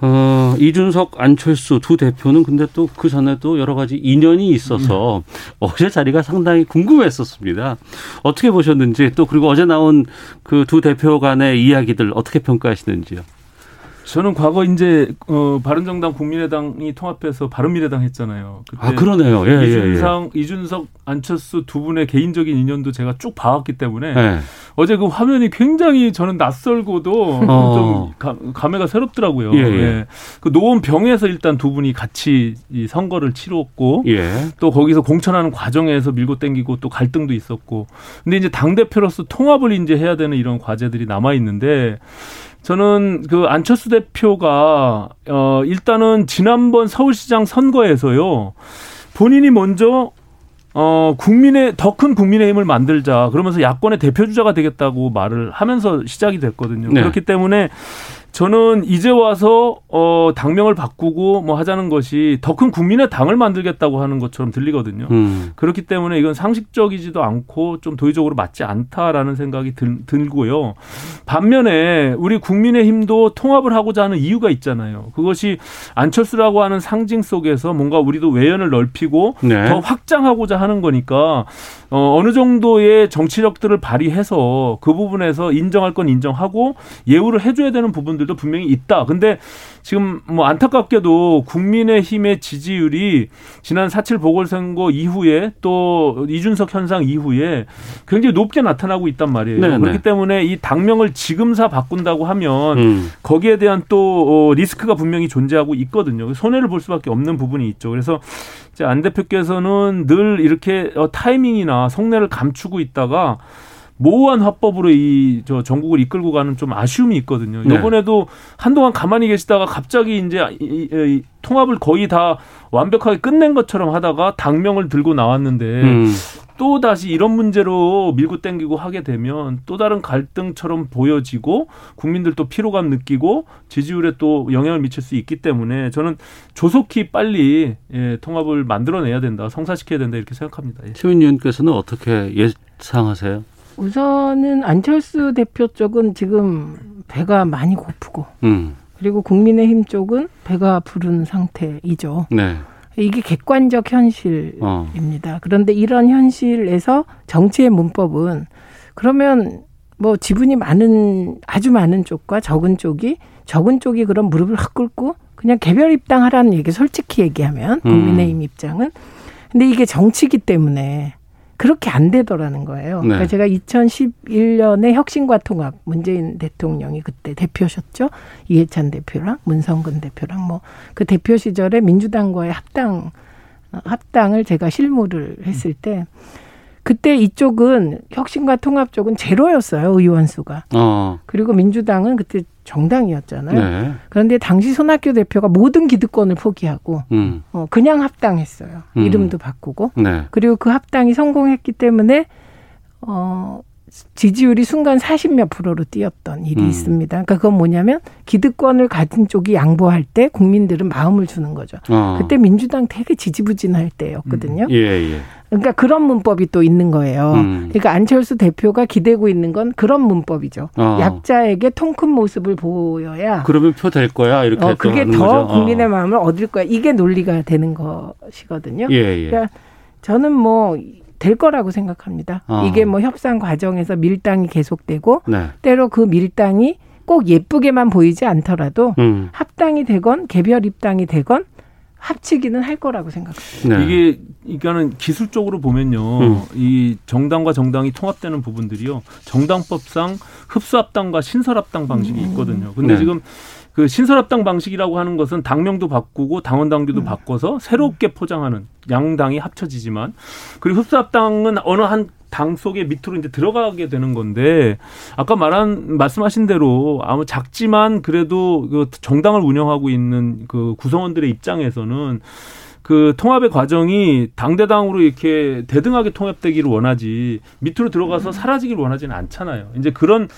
C: 어, 이준석, 안철수 두 대표는 근데 또 그 전에도 여러 가지 인연이 있어서 음. 어제 자리가 상당히 궁금했었습니다. 어떻게 보셨는지 또 그리고 어제 나온 그 두 대표 간의 이야기들 어떻게 평가하시는지요?
F: 저는 과거 이제 어 바른정당 국민의당이 통합해서 바른미래당 했잖아요.
C: 아 그러네요. 예,
F: 이준상,
C: 예,
F: 예. 이준석, 안철수 두 분의 개인적인 인연도 제가 쭉 봐왔기 때문에 예. 어제 그 화면이 굉장히 저는 낯설고도 어. 좀 감 회가 새롭더라고요. 예, 예. 예. 그 노원 병에서 일단 두 분이 같이 이 선거를 치렀고 예. 또 거기서 공천하는 과정에서 밀고 땡기고 또 갈등도 있었고 근데 이제 당 대표로서 통합을 이제 해야 되는 이런 과제들이 남아 있는데. 저는 그 안철수 대표가 어 일단은 지난번 서울시장 선거에서요. 본인이 먼저 어 국민의 더 큰 국민의힘을 만들자 그러면서 야권의 대표 주자가 되겠다고 말을 하면서 시작이 됐거든요. 네. 그렇기 때문에 저는 이제 와서 어 당명을 바꾸고 뭐 하자는 것이 더 큰 국민의 당을 만들겠다고 하는 것처럼 들리거든요. 음. 그렇기 때문에 이건 상식적이지도 않고 좀 도의적으로 맞지 않다라는 생각이 들, 들고요. 반면에 우리 국민의 힘도 통합을 하고자 하는 이유가 있잖아요. 그것이 안철수라고 하는 상징 속에서 뭔가 우리도 외연을 넓히고 네. 더 확장하고자 하는 거니까 어, 어느 정도의 정치력들을 발휘해서 그 부분에서 인정할 건 인정하고 예우를 해줘야 되는 부분 들도 분명히 있다. 근데 지금 뭐 안타깝게도 국민의힘의 지지율이 지난 4.7 보궐선거 이후에 또 이준석 현상 이후에 굉장히 높게 나타나고 있단 말이에요. 네네. 그렇기 때문에 이 당명을 지금사 바꾼다고 하면 음. 거기에 대한 또 어, 리스크가 분명히 존재하고 있거든요. 손해를 볼 수밖에 없는 부분이 있죠. 그래서 이제 안 대표께서는 늘 이렇게 어, 타이밍이나 속내를 감추고 있다가 모호한 화법으로 이 저 전국을 이끌고 가는 좀 아쉬움이 있거든요. 네. 이번에도 한동안 가만히 계시다가 갑자기 이제 이, 이, 이, 통합을 거의 다 완벽하게 끝낸 것처럼 하다가 당명을 들고 나왔는데 음. 또 다시 이런 문제로 밀고 땡기고 하게 되면 또 다른 갈등처럼 보여지고 국민들도 피로감 느끼고 지지율에 또 영향을 미칠 수 있기 때문에 저는 조속히 빨리 예, 통합을 만들어내야 된다, 성사시켜야 된다 이렇게 생각합니다.
C: 예. 최민 의원께서는 어떻게 예상하세요?
E: 우선은 안철수 대표 쪽은 지금 배가 많이 고프고 음. 그리고 국민의힘 쪽은 배가 부른 상태이죠. 네. 이게 객관적 현실입니다. 어. 그런데 이런 현실에서 정치의 문법은 그러면 뭐 지분이 많은 아주 많은 쪽과 적은 쪽이 적은 쪽이 그런 무릎을 확 꿇고 그냥 개별 입당하라는 얘기 솔직히 얘기하면 음. 국민의힘 음. 입장은 근데 이게 정치기 때문에 그렇게 안 되더라는 거예요. 네. 그러니까 제가 2011년에 혁신과 통합 문재인 대통령이 그때 대표셨죠. 이해찬 대표랑 문성근 대표랑 뭐 그 대표 시절에 민주당과의 합당 합당을 제가 실무를 했을 때 그때 이쪽은 혁신과 통합 쪽은 제로였어요 의원 수가. 어. 그리고 민주당은 그때 정당이었잖아요. 네. 그런데 당시 손학규 대표가 모든 기득권을 포기하고 음. 어, 그냥 합당했어요. 음. 이름도 바꾸고. 네. 그리고 그 합당이 성공했기 때문에 어 지지율이 순간 40몇 프로로 뛰었던 일이 음. 있습니다. 그러니까 그건 뭐냐면 기득권을 가진 쪽이 양보할 때 국민들은 마음을 주는 거죠. 어. 그때 민주당 되게 지지부진할 때였거든요. 음. 예, 예. 그러니까 그런 문법이 또 있는 거예요. 음. 그러니까 안철수 대표가 기대고 있는 건 그런 문법이죠. 어. 약자에게 통큰 모습을 보여야
C: 그러면 표 될 거야 이렇게
E: 어, 그게 더 거죠? 어. 국민의 마음을 얻을 거야. 이게 논리가 되는 것이거든요. 예, 예. 그러니까 저는 뭐 될 거라고 생각합니다. 어. 이게 뭐 협상 과정에서 밀당이 계속되고 네. 때로 그 밀당이 꼭 예쁘게만 보이지 않더라도 음. 합당이 되건 개별 입당이 되건 합치기는 할 거라고 생각합니다.
F: 네. 이게 그러니까는 기술적으로 보면요,
C: 음.
F: 이 정당과 정당이 통합되는 부분들이요, 정당법상 흡수합당과 신설합당 방식이 있거든요. 근데
C: 네.
F: 지금 그 신설합당 방식이라고 하는 것은 당명도 바꾸고 당원 당규도 바꿔서 새롭게 포장하는 양당이 합쳐지지만 그리고 흡수합당은 어느 한 당 속에 밑으로 이제 들어가게 되는 건데 아까 말한 말씀하신 대로 아무 작지만 그래도 그 정당을 운영하고 있는 그 구성원들의 입장에서는 그 통합의 과정이 당대당으로 이렇게 대등하게 통합되기를 원하지 밑으로 들어가서 사라지기를 원하지는 않잖아요. 이제 그런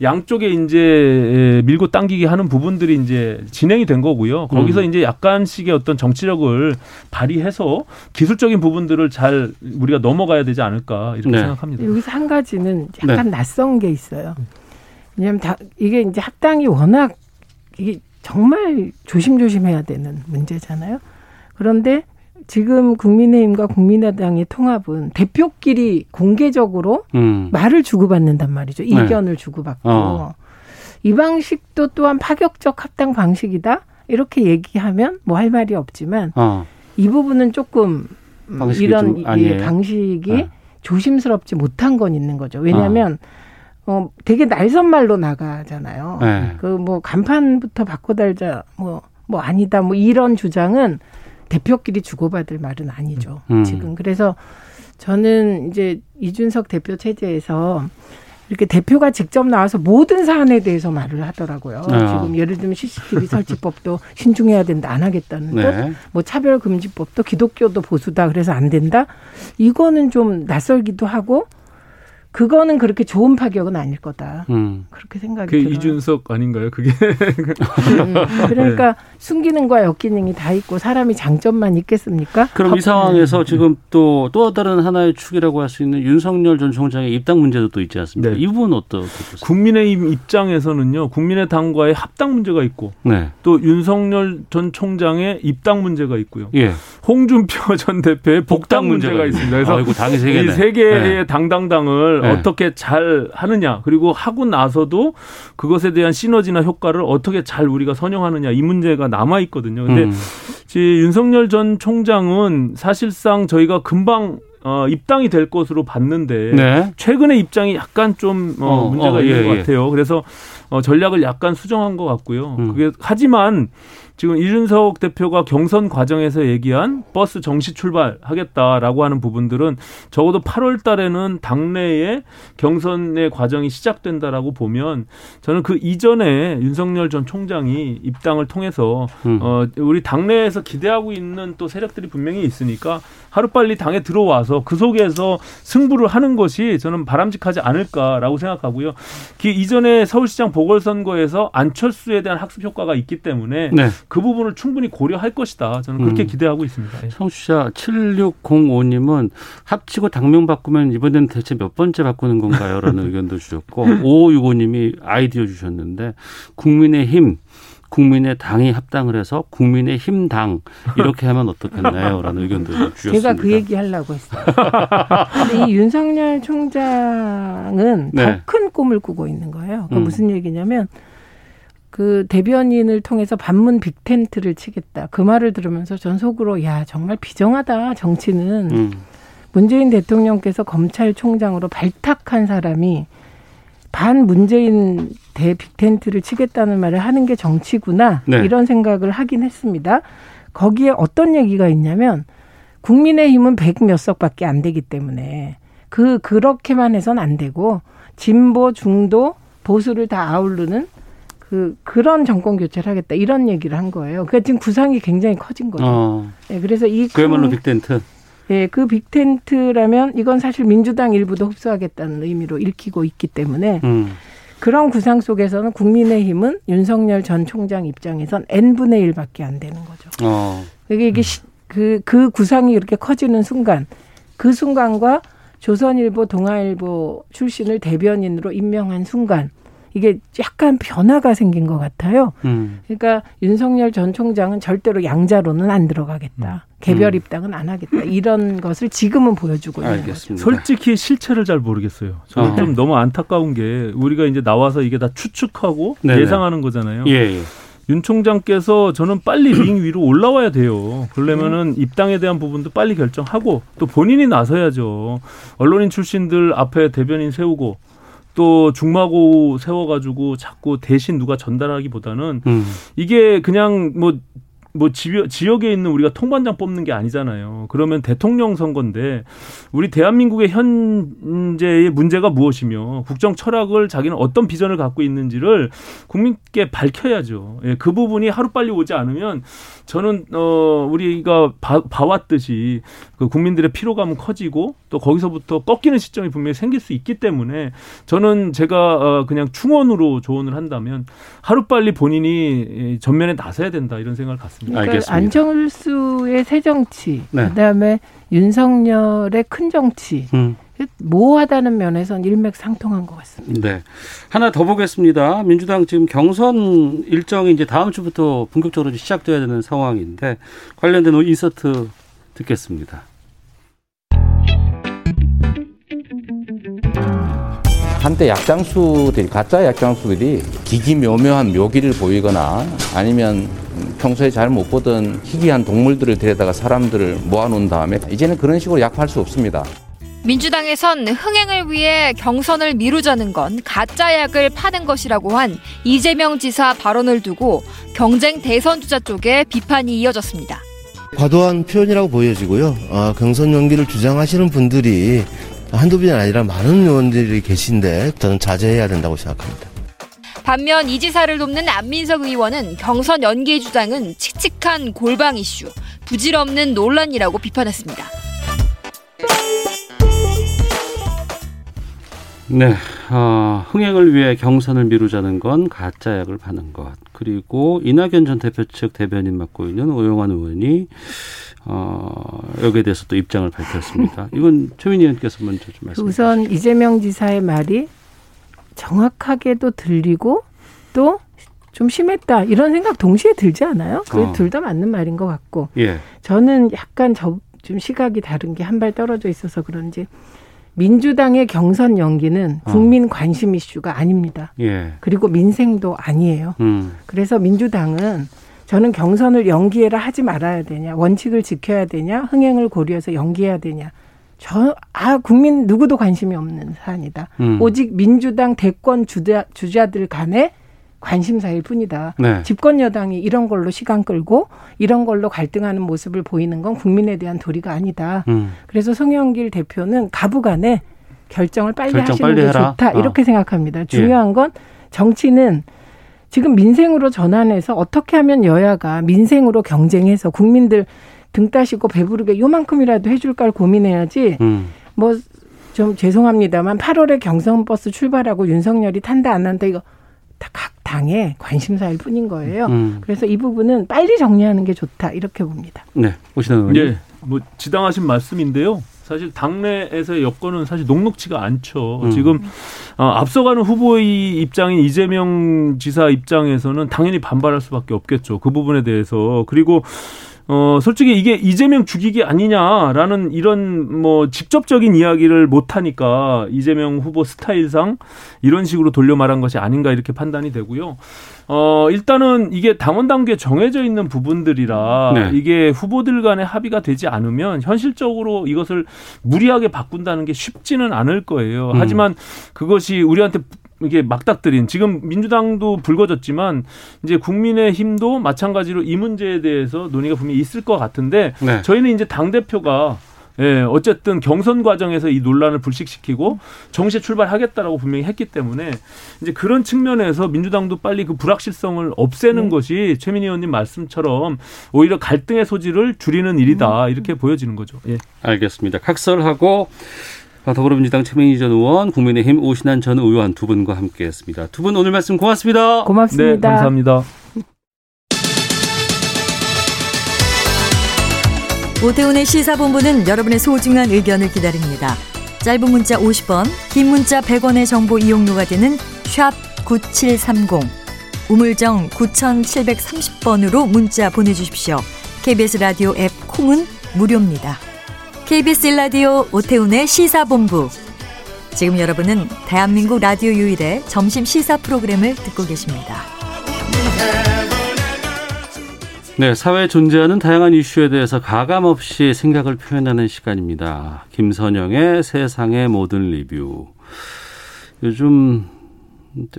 F: 양쪽에 이제 밀고 당기게 하는 부분들이 이제 진행이 된 거고요. 거기서
C: 음.
F: 이제 약간씩의 어떤 정치력을 발휘해서 기술적인 부분들을 잘 우리가 넘어가야 되지 않을까 이렇게
C: 네.
F: 생각합니다.
E: 여기서 한 가지는 약간
F: 네.
E: 낯선 게 있어요. 왜냐하면 다 이게 이제 합당이 워낙 이게 정말 조심조심해야 되는 문제잖아요. 그런데 지금 국민의힘과 국민의당의 통합은 대표끼리 공개적으로
C: 음.
E: 말을 주고받는단 말이죠.
C: 네.
E: 이견을 주고받고.
C: 어.
E: 이 방식도 또한 파격적 합당 방식이다. 이렇게 얘기하면 뭐 할 말이 없지만
C: 어.
E: 이 부분은 조금 음, 이런
C: 아니에요?
E: 방식이
C: 네.
E: 조심스럽지 못한 건 있는 거죠. 왜냐하면 어 되게 날선 말로 나가잖아요.
C: 네.
E: 그뭐 간판부터 바꿔달자 뭐뭐 아니다 뭐 이런 주장은 대표끼리 주고받을 말은 아니죠.
C: 음.
E: 지금 그래서 저는 이제 이준석 대표 체제에서 이렇게 대표가 직접 나와서 모든 사안에 대해서 말을 하더라고요.
C: 아.
E: 지금 예를 들면 CCTV 설치법도 신중해야 된다 안 하겠다는
C: 네.
E: 듯, 뭐 차별금지법도 기독교도 보수다 그래서 안 된다. 이거는 좀 낯설기도 하고 그거는 그렇게 좋은 파격은 아닐 거다.
C: 음.
E: 그렇게 생각이
F: 그게
E: 들어요.
F: 이준석 아닌가요? 그게
E: 음, 그러니까 순기능과 역기능이 다 있고 사람이 장점만 있겠습니까?
C: 그럼 이 상황에서 지금 또 또 다른 하나의 축이라고 할 수 있는 윤석열 전 총장의 입당 문제도 또 있지 않습니까? 이 부분은 어떻게 보세요?
F: 국민의힘 입장에서는요, 국민의당과의 합당 문제가 있고,
C: 네.
F: 또 윤석열 전 총장의 입당 문제가 있고요.
C: 예.
F: 홍준표 전 대표의 복당, 문제가,
C: 문제가
F: 있습니다. 그래서
C: 아이고, 당이 세 개네.
F: 이세 개의
C: 네.
F: 당당당을
C: 네.
F: 어떻게 잘 하느냐, 그리고 하고 나서도 그것에 대한 시너지나 효과를 어떻게 잘 우리가 선용하느냐 이 문제가 남아 있거든요. 근데
C: 음.
F: 지 윤석열 전 총장은 사실상 저희가 금방 어, 입당이 될 것으로 봤는데
C: 네.
F: 최근에 입장이 약간 좀 어,
C: 어,
F: 문제가
C: 어,
F: 있는
C: 예,
F: 것
C: 예.
F: 같아요. 그래서 어, 전략을 약간 수정한 것 같고요.
C: 음.
F: 그게 하지만 지금 이준석 대표가 경선 과정에서 얘기한 버스 정시 출발하겠다라고 하는 부분들은 적어도 8월 달에는 당내에 경선의 과정이 시작된다라고 보면 저는 그 이전에 윤석열 전 총장이 입당을 통해서
C: 음.
F: 어, 우리 당내에서 기대하고 있는 또 세력들이 분명히 있으니까 하루빨리 당에 들어와서 그 속에서 승부를 하는 것이 저는 바람직하지 않을까라고 생각하고요. 그 이전에 서울시장 보궐선거에서 안철수에 대한 학습 효과가 있기 때문에
C: 네.
F: 그 부분을 충분히 고려할 것이다. 저는 그렇게
C: 음.
F: 기대하고 있습니다. 예.
C: 청취자 7605님은 합치고 당명 바꾸면 이번에는 대체 몇 번째 바꾸는 건가요? 라는 의견도 주셨고 5565님이 아이디어 주셨는데 국민의힘 국민의 당이 합당을 해서 국민의 힘당 이렇게 하면 어떻겠나요? 라는 의견도 주셨습니다.
E: 제가 그 얘기 하려고 했어요. 근데 이 윤석열 총장은
C: 네.
E: 더큰 꿈을 꾸고 있는 거예요. 그
C: 음.
E: 무슨 얘기냐면 그 대변인을 통해서 반문 빅텐트를 치겠다. 그 말을 들으면서 전 속으로 야 정말 비정하다 정치는
C: 음.
E: 문재인 대통령께서 검찰총장으로 발탁한 사람이 반 문재인 대 빅텐트를 치겠다는 말을 하는 게 정치구나
C: 네.
E: 이런 생각을 하긴 했습니다. 거기에 어떤 얘기가 있냐면 국민의힘은 백 몇 석밖에 안 되기 때문에 그 그렇게만 해선 안 되고 진보 중도 보수를 다 아우르는 그 그런 정권 교체를 하겠다 이런 얘기를 한 거예요. 그러니까 지금 구상이 굉장히 커진 거죠.
C: 어,
E: 네, 그래서 이
C: 그야말로
E: 큰-
C: 빅텐트.
E: 예, 그 빅텐트라면 이건 사실 민주당 일부도 흡수하겠다는 의미로 읽히고 있기 때문에
C: 음.
E: 그런 구상 속에서는 국민의힘은 윤석열 전 총장 입장에선 n분의 1밖에 안 되는 거죠.
C: 어.
E: 이게 이게 시- 그, 그 구상이 이렇게 커지는 순간 그 순간과 조선일보, 동아일보 출신을 대변인으로 임명한 순간 이게 약간 변화가 생긴 것 같아요.
C: 음.
E: 그러니까 윤석열 전 총장은 절대로 양자로는 안 들어가겠다. 개별
F: 음.
E: 입당은 안 하겠다. 이런 것을 지금은 보여주고 있는 거죠.
F: 솔직히 실체를 잘 모르겠어요. 저는
C: 어.
F: 좀 너무 안타까운 게 우리가 이제 나와서 이게 다 추측하고
C: 네네.
F: 예상하는 거잖아요.
C: 예, 예.
F: 윤 총장께서 저는 빨리 링 위로 올라와야 돼요. 그러려면은 입당에 대한 부분도 빨리 결정하고 또 본인이 나서야죠. 언론인 출신들 앞에 대변인 세우고 또 중마고 세워가지고 자꾸 대신 누가 전달하기보다는
C: 음.
F: 이게 그냥 뭐, 뭐 지역, 지역 에 있는 우리가 통반장 뽑는 게 아니잖아요. 그러면 대통령 선거인데 우리 대한민국의 현재의 문제가 무엇이며 국정 철학을 자기는 어떤 비전을 갖고 있는지를 국민께 밝혀야죠. 예, 그 부분이 하루빨리 오지 않으면 저는 어 우리가 봐, 봐왔듯이 그 국민들의 피로감은 커지고 또 거기서부터 꺾이는 시점이 분명히 생길 수 있기 때문에 저는 제가 어 그냥 충원으로 조언을 한다면 하루빨리 본인이 전면에 나서야 된다 이런 생각을 갖습니다.
E: 그러니까 안정수의 새 정치,
F: 네.
E: 그다음에 윤석열의 큰 정치.
C: 음.
E: 모호하다는 면에서는 일맥상통한 것 같습니다.
C: 네. 하나 더 보겠습니다. 민주당 지금 경선 일정이 이제 다음 주부터 본격적으로 시작돼야 되는 상황인데 관련된 인서트 듣겠습니다.
O: 한때 약장수들이 가짜 약장수들이 기기 묘묘한 묘기를 보이거나 아니면 평소에 잘 못 보던 희귀한 동물들을 데려다가 사람들을 모아놓은 다음에 이제는 그런 식으로 약화할 수 없습니다.
L: 민주당에선 흥행을 위해 경선을 미루자는 건 가짜 약을 파는 것이라고 한 이재명 지사 발언을 두고 경쟁 대선 주자 쪽에 비판이 이어졌습니다.
P: 과도한 표현이라고 보여지고요. 어, 경선 연기를 주장하시는 분들이 한두 분이 아니라 많은 의원들이 계신데 저는 자제해야 된다고 생각합니다.
L: 반면 이 지사를 돕는 안민석 의원은 경선 연기 주장은 칙칙한 골방 이슈, 부질없는 논란이라고 비판했습니다.
C: 네, 어, 흥행을 위해 경선을 미루자는 건 가짜 약을 파는 것. 그리고 이낙연 전 대표 측 대변인 맡고 있는 오영환 의원이 어, 여기에 대해서 또 입장을 밝혔습니다. 이건 최민희 의원께서 먼저 좀 말씀해 주시죠.
E: 우선 이재명 지사의 말이 정확하게도 들리고 또 좀 심했다 이런 생각 동시에 들지 않아요?
C: 어.
E: 둘다 맞는 말인 것 같고
C: 예.
E: 저는 약간 저, 좀 시각이 다른 게 한 발 떨어져 있어서 그런지 민주당의 경선 연기는 국민 관심 이슈가 아닙니다.
C: 예.
E: 그리고 민생도 아니에요.
C: 음.
E: 그래서 민주당은 저는 경선을 연기해라 하지 말아야 되냐, 원칙을 지켜야 되냐, 흥행을 고려해서 연기해야 되냐. 저, 아, 국민 누구도 관심이 없는 사안이다.
C: 음.
E: 오직 민주당 대권 주자, 주자들 간의 관심사일 뿐이다.
C: 네.
E: 집권 여당이 이런 걸로 시간 끌고 이런 걸로 갈등하는 모습을 보이는 건 국민에 대한 도리가 아니다.
C: 음.
E: 그래서 송영길 대표는 가부간에 결정을 빨리
C: 결정
E: 하시는
C: 빨리
E: 게
C: 해라.
E: 좋다.
C: 어.
E: 이렇게 생각합니다. 중요한 건 정치는 지금 민생으로 전환해서 어떻게 하면 여야가 민생으로 경쟁해서 국민들 등 따시고 배부르게 요만큼이라도 해줄까를 고민해야지
C: 음.
E: 뭐좀 죄송합니다만 8월에 경선 버스 출발하고 윤석열이 탄다 안 한다 이거 다 각 당의 관심사일 뿐인 거예요.
C: 음.
E: 그래서 이 부분은 빨리 정리하는 게 좋다 이렇게 봅니다.
C: 네, 오신환 의원님.
F: 예, 뭐 지당하신 말씀인데요. 사실 당내에서의 여건은 사실 녹록치가 않죠.
C: 음.
F: 지금 어, 앞서가는 후보의 입장인 이재명 지사 입장에서는 당연히 반발할 수밖에 없겠죠. 그 부분에 대해서 그리고 어, 솔직히 이게 이재명 죽이기 아니냐라는 이런 뭐 직접적인 이야기를 못하니까 이재명 후보 스타일상 이런 식으로 돌려 말한 것이 아닌가 이렇게 판단이 되고요. 어, 일단은 이게 당원 단계에 정해져 있는 부분들이라
C: 네.
F: 이게 후보들 간의 합의가 되지 않으면 현실적으로 이것을 무리하게 바꾼다는 게 쉽지는 않을 거예요.
C: 음.
F: 하지만 그것이 우리한테 이게 막닥들인 지금 민주당도 불거졌지만 이제 국민의 힘도 마찬가지로 이 문제에 대해서 논의가 분명히 있을 것 같은데
C: 네.
F: 저희는 이제 당 대표가 예, 어쨌든 경선 과정에서 이 논란을 불식시키고 정시에 출발하겠다라고 분명히 했기 때문에 이제 그런 측면에서 민주당도 빨리 그 불확실성을 없애는 것이 최민희 의원님 말씀처럼 오히려 갈등의 소지를 줄이는 일이다 이렇게 보여지는 거죠. 예.
C: 알겠습니다. 각설하고 어, 더불어민주당 최민희 전 의원, 국민의힘 오신환 전 의원 두 분과 함께했습니다. 두 분 오늘 말씀 고맙습니다.
E: 고맙습니다.
F: 네, 감사합니다.
Q: 오태훈의 시사본부는 여러분의 소중한 의견을 기다립니다. 짧은 문자 50원, 긴 문자 100원의 정보 이용료가 되는 샵 9730, 우물정 9730번으로 문자 보내주십시오. KBS 라디오 앱 콩은 무료입니다. KBS 라디오 오태훈의 시사본부. 지금 여러분은 대한민국 라디오 유일의 점심 시사 프로그램을 듣고 계십니다.
C: 네, 사회에 존재하는 다양한 이슈에 대해서 가감 없이 생각을 표현하는 시간입니다. 김선영의 세상의 모든 리뷰. 요즘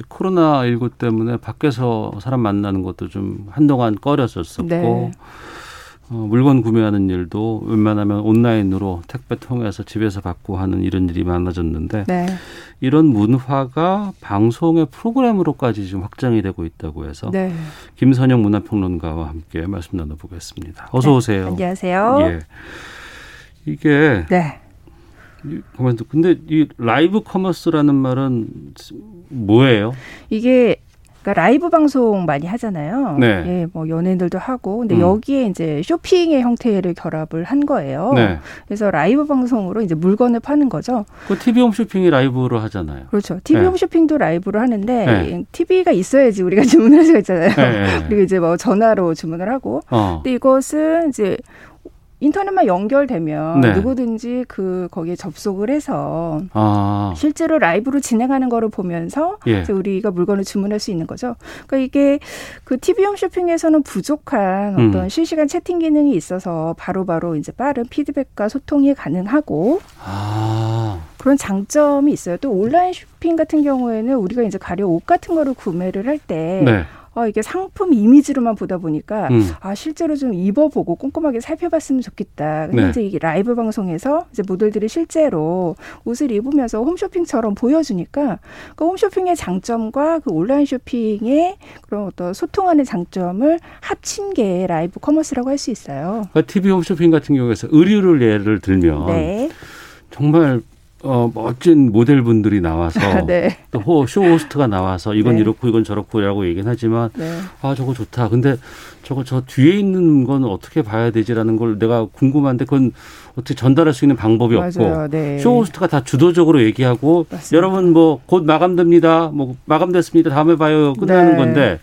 C: 코로나 19 때문에 밖에서 사람 만나는 것도 좀 한동안 꺼려졌었고,
R: 네.
C: 어, 물건 구매하는 일도 웬만하면 온라인으로 택배 통해서 집에서 받고 하는 이런 일이 많아졌는데,
R: 네.
C: 이런 문화가 방송의 프로그램으로까지 지금 확장이 되고 있다고 해서
R: 네.
C: 김선영 문화평론가와 함께 말씀 나눠보겠습니다. 어서
R: 네,
C: 오세요.
R: 안녕하세요.
C: 예. 이게
R: 네.
C: 근데 이 live commerce라는 말은 뭐예요?
R: 이게 그러니까 라이브 방송 많이 하잖아요.
C: 네.
R: 예, 뭐 연예인들도 하고, 근데
C: 음.
R: 여기에 이제 쇼핑의 형태를 결합을 한 거예요.
C: 네.
R: 그래서 라이브 방송으로 이제 물건을 파는 거죠.
C: 그 TV 홈쇼핑이 라이브로 하잖아요.
R: 그렇죠. TV
C: 네.
R: 홈쇼핑도 라이브로 하는데
C: 네.
R: TV가 있어야지 우리가 주문할 수가 있잖아요.
C: 네, 네.
R: 그리고 이제 뭐 전화로 주문을 하고.
C: 어.
R: 근데 이것은 이제 인터넷만 연결되면
C: 네.
R: 누구든지 그 거기에 접속을 해서
C: 아.
R: 실제로 라이브로 진행하는 거를 보면서
C: 예.
R: 우리가 물건을 주문할 수 있는 거죠. 그러니까 이게 그 TV 홈 쇼핑에서는 부족한
C: 음.
R: 어떤 실시간 채팅 기능이 있어서 바로 바로 이제 빠른 피드백과 소통이 가능하고
C: 아.
R: 그런 장점이 있어요. 또 온라인 쇼핑 같은 경우에는 우리가 이제 가려 옷 같은 거를 구매를 할때
C: 네.
R: 어, 이게 상품 이미지로만 보다 보니까
C: 음.
R: 아 실제로 좀 입어보고 꼼꼼하게 살펴봤으면 좋겠다. 근데
C: 네.
R: 이제 이게 라이브 방송에서 이제 모델들이 실제로 옷을 입으면서 홈쇼핑처럼 보여주니까 그 홈쇼핑의 장점과 그 온라인 쇼핑의 그런 어떤 소통하는 장점을 합친 게 live commerce라고 할 수 있어요.
C: 그러니까 TV 홈쇼핑 같은 경우에서 의류를 예를 들면
R: 네.
C: 정말 어, 멋진 모델분들이 나와서
R: 네.
C: 또 호- 쇼호스트가 나와서 이건
R: 네.
C: 이렇고 이건 저렇고라고 얘기는 하지만
R: 네.
C: 아 저거 좋다. 근데 저거 저 뒤에 있는 건 어떻게 봐야 되지라는 걸 내가 궁금한데 그건 어떻게 전달할 수 있는 방법이
R: 맞아요.
C: 없고
R: 네.
C: 쇼호스트가 다 주도적으로 얘기하고 여러분 뭐 곧 마감됩니다. 뭐 마감됐습니다. 다음에 봐요. 끝나는
R: 네.
C: 건데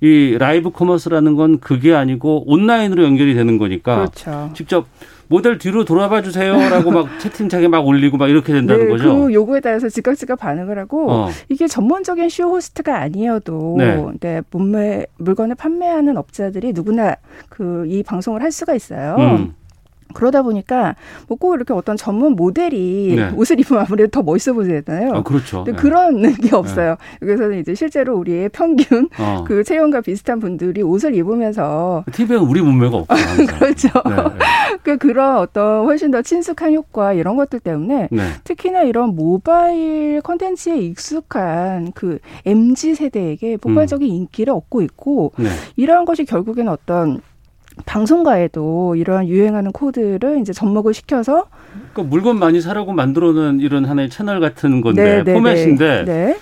C: 이 라이브 커머스라는 건 그게 아니고 온라인으로 연결이 되는 거니까
R: 그렇죠.
C: 직접 모델 뒤로 돌아봐 주세요라고 막 채팅창에 막 올리고 막 이렇게 된다는
R: 네,
C: 거죠.
R: 그 요구에 따라서 즉각즉각 반응을 하고
C: 어.
R: 이게 전문적인 쇼 호스트가 아니어도
C: 네.
R: 네. 몸매 물건을 판매하는 업자들이 누구나 그 이 방송을 할 수가 있어요.
C: 음.
R: 그러다 보니까 뭐 꼭 이렇게 어떤 전문 모델이
C: 네.
R: 옷을 입으면 아무래도 더 멋있어 보이잖아요.
C: 아, 그렇죠.
R: 근데
C: 네.
R: 그런 게 없어요. 여기서는 이제 실제로 우리의 평균
C: 어.
R: 그 체형과 비슷한 분들이 옷을 입으면서
C: TV엔 우리 몸매가 없고
R: 그렇죠.
C: 네,
R: 그 그런 어떤 훨씬 더 친숙한 효과 이런 것들 때문에
C: 네.
R: 특히나 이런 모바일 컨텐츠에 익숙한 그 MZ 세대에게 폭발적인 인기를 얻고 있고
C: 네.
R: 이러한 것이 결국에는 어떤 방송가에도 이러한 유행하는 코드를 이제 접목을 시켜서
C: 그러니까 물건 많이 사라고 만들어 놓은 이런 하나의 채널 같은 건데
R: 네, 네,
C: 포맷인데
R: 네. 네.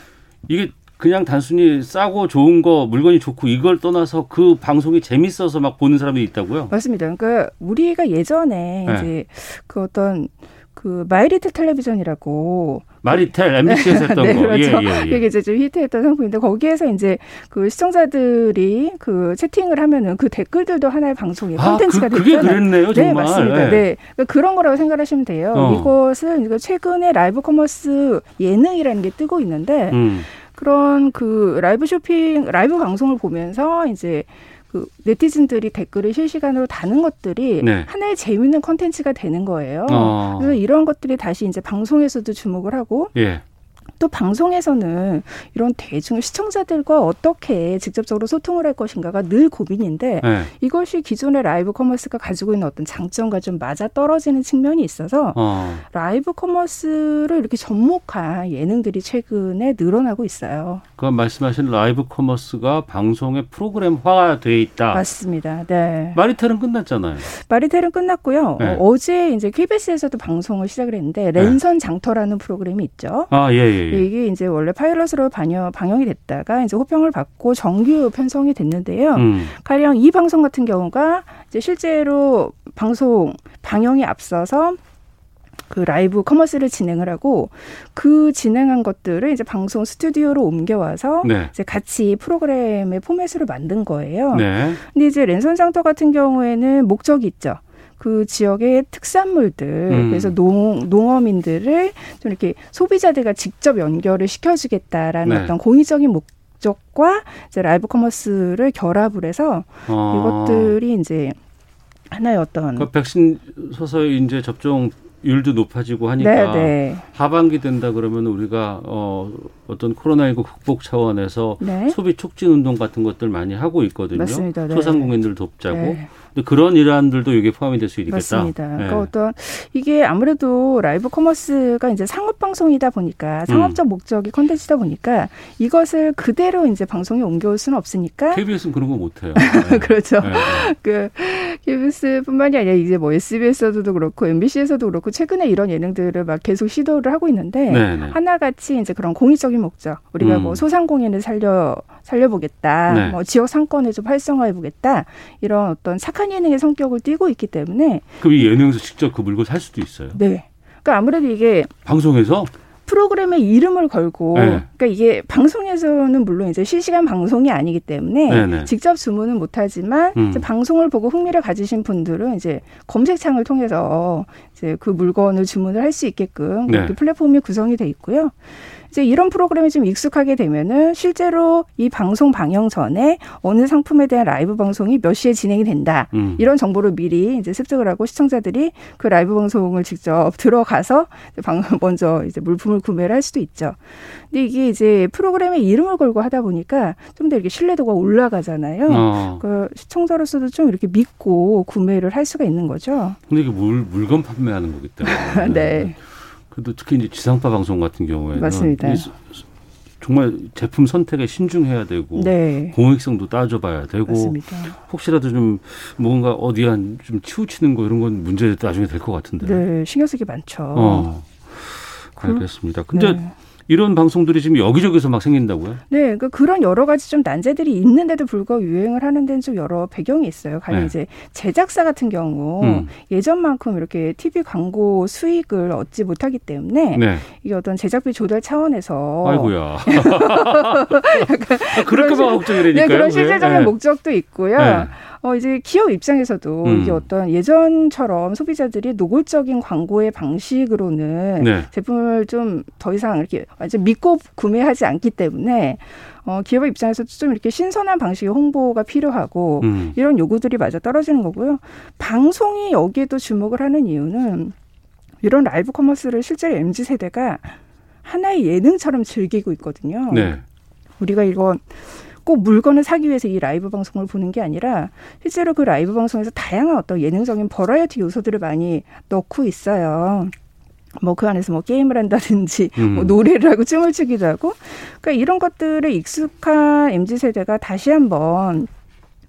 C: 이게 그냥 단순히 싸고 좋은 거 물건이 좋고 이걸 떠나서 그 방송이 재밌어서 막 보는 사람이 있다고요?
R: 맞습니다. 그러니까 우리가 예전에
C: 네.
R: 이제 그 어떤 그 마이리틀 텔레비전이라고
C: 마리텔 MBC에서 했던
R: 네,
C: 거.
R: 그렇죠.
C: 예, 예, 예.
R: 그게 이제 좀 히트했던 상품인데 거기에서 이제 그 시청자들이 그 채팅을 하면은 그 댓글들도 하나의 방송의
C: 아,
R: 콘텐츠가
C: 그- 그게
R: 됐잖아요.
C: 그랬네요,
R: 네. 맞습니다.
C: 네.
R: 네. 그러니까 그런 거라고 생각하시면 돼요.
C: 어.
R: 이것은 최근에 라이브 커머스 예능이라는 게 뜨고 있는데
C: 음.
R: 그런 그 라이브 쇼핑, 라이브 방송을 보면서 이제 그 네티즌들이 댓글을 실시간으로 다는 것들이
C: 네.
R: 하나의 재미있는 컨텐츠가 되는 거예요.
C: 어.
R: 그래서 이런 것들이 다시 이제 방송에서도 주목을 하고
C: 예.
R: 또 방송에서는 이런 대중 시청자들과 어떻게 직접적으로 소통을 할 것인가가 늘 고민인데
C: 네.
R: 이것이 기존의 라이브 커머스가 가지고 있는 어떤 장점과 좀 맞아 떨어지는 측면이 있어서
C: 어.
R: 라이브 커머스를 이렇게 접목한 예능들이 최근에 늘어나고 있어요.
C: 그 말씀하신 라이브 커머스가 방송의 프로그램화돼 있다.
R: 맞습니다. 네.
C: 마리텔은 끝났잖아요.
R: 마리텔은 끝났고요.
C: 네.
R: 어, 제 이제 KBS에서도 방송을 시작을 했는데 랜선 장터라는 프로그램이 있죠.
C: 아, 예, 예, 예.
R: 이게 이제 원래 파일럿으로 반영, 방영이 됐다가 이제 호평을 받고 정규 편성이 됐는데요.
C: 음.
R: 가령 이 방송 같은 경우가 이제 실제로 방송 방영이 앞서서 그 라이브 커머스를 진행을 하고 그 진행한 것들을 이제 방송 스튜디오로 옮겨와서
C: 네.
R: 이제 같이 프로그램의 포맷으로 만든 거예요.
C: 네.
R: 근데 이제 랜선 장터 같은 경우에는 목적이 있죠. 그 지역의 특산물들,
C: 음.
R: 그래서 농, 농어민들을 좀 이렇게 소비자들과 직접 연결을 시켜주겠다라는
C: 네.
R: 어떤 공익적인 목적과 이제 라이브 커머스를 결합을 해서
C: 아.
R: 이것들이 이제 하나의 어떤
C: 그 백신 서서히 이제 접종률도 높아지고 하니까
R: 네, 네.
C: 하반기 된다 그러면 우리가 어 어떤 코로나19 극복 차원에서
R: 네.
C: 소비 촉진 운동 같은 것들 많이 하고 있거든요.
R: 맞습니다. 네.
C: 소상공인들 돕자고.
R: 네.
C: 근데 그런 일환들도 이게 포함이 될 수 있겠다.
R: 맞습니다.
C: 네.
R: 그러니까 어떤 이게 아무래도 라이브 커머스가 이제 상업 방송이다 보니까 상업적 목적이 컨텐츠다 보니까 이것을 그대로 이제 방송에 옮겨올 수는 없으니까
C: KBS는 그런 거 못해요.
R: 그렇죠.
C: 네, 네.
R: 그 KBS뿐만이 아니라 이제 뭐 SBS에서도 그렇고 MBC에서도 그렇고 최근에 이런 예능들을 막 계속 시도를 하고 있는데
C: 네, 네.
R: 하나같이 이제 그런 공익적인 목적 우리가
C: 음.
R: 뭐 소상공인을 살려 살려보겠다,
C: 네.
R: 뭐 지역 상권을 좀 활성화해보겠다 이런 어떤 착한 예능의 성격을 띠고 있기 때문에
C: 그럼 이 예능에서 직접 그 물건 살 수도 있어요.
R: 네. 그러니까 아무래도 이게
C: 방송에서
R: 프로그램의 이름을 걸고
C: 네.
R: 그러니까 이게 방송에서는 물론 이제 실시간 방송이 아니기 때문에
C: 네 네.
R: 직접 주문은 못하지만
C: 음.
R: 이제 방송을 보고 흥미를 가지신 분들은 이제 검색창을 통해서 이제 그 물건을 주문을 할 수 있게끔
C: 네.
R: 플랫폼이 구성이 돼 있고요. 이제 이런 프로그램이 좀 익숙하게 되면은 실제로 이 방송 방영 전에 어느 상품에 대한 라이브 방송이 몇 시에 진행이 된다.
C: 음.
R: 이런 정보를 미리 이제 습득을 하고 시청자들이 그 라이브 방송을 직접 들어가서 방 먼저 이제 물품을 구매를 할 수도 있죠. 근데 이게 이제 프로그램의 이름을 걸고 하다 보니까 좀 더 이렇게 신뢰도가 올라가잖아요.
C: 어.
R: 그 시청자로서도 좀 이렇게 믿고 구매를 할 수가 있는 거죠.
C: 근데 이게 물, 물건 판매하는 거기 때문에.
R: 네.
C: 그래도 특히 이제 지상파 방송 같은 경우에는
R: 맞습니다.
C: 정말 제품 선택에 신중해야 되고
R: 네.
C: 공익성도 따져봐야 되고
R: 맞습니다.
C: 혹시라도 좀 뭔가 어디 한 좀 치우치는 거 이런 건 문제 나중에 될 것 같은데.
R: 네, 신경 쓰기 많죠.
C: 어. 알겠습니다. 근데
R: 네.
C: 이런 방송들이 지금 여기저기서 막 생긴다고요?
R: 네, 그러니까 그런 여러 가지 좀 난제들이 있는데도 불구하고 유행을 하는 데는 좀 여러 배경이 있어요. 가령
C: 네.
R: 이제 제작사 같은 경우
C: 음.
R: 예전만큼 이렇게 TV 광고 수익을 얻지 못하기 때문에
C: 네.
R: 이게 어떤 제작비 조달 차원에서
C: 아이고야. 그럴까 봐 걱정이라니까요.
R: 네, 그런
C: 그게.
R: 실질적인
C: 네.
R: 목적도 있고요.
C: 네.
R: 어, 이제 기업 입장에서도
C: 음.
R: 이게 어떤 예전처럼 소비자들이 노골적인 광고의 방식으로는
C: 네.
R: 제품을 좀 더 이상 이렇게 완전 믿고 구매하지 않기 때문에 어, 기업 입장에서도 좀 이렇게 신선한 방식의 홍보가 필요하고
C: 음.
R: 이런 요구들이 맞아떨어지는 거고요. 방송이 여기에도 주목을 하는 이유는 이런 라이브 커머스를 실제로 MZ 세대가 하나의 예능처럼 즐기고 있거든요.
C: 네.
R: 우리가 이건 꼭 물건을 사기 위해서 이 라이브 방송을 보는 게 아니라 실제로 그 라이브 방송에서 다양한 어떤 예능적인 버라이어티 요소들을 많이 넣고 있어요. 뭐 그 안에서 뭐 게임을 한다든지
S: 음.
R: 뭐 노래를 하고 춤을 추기도 하고 그러니까 이런 것들에 익숙한 MZ 세대가 다시 한번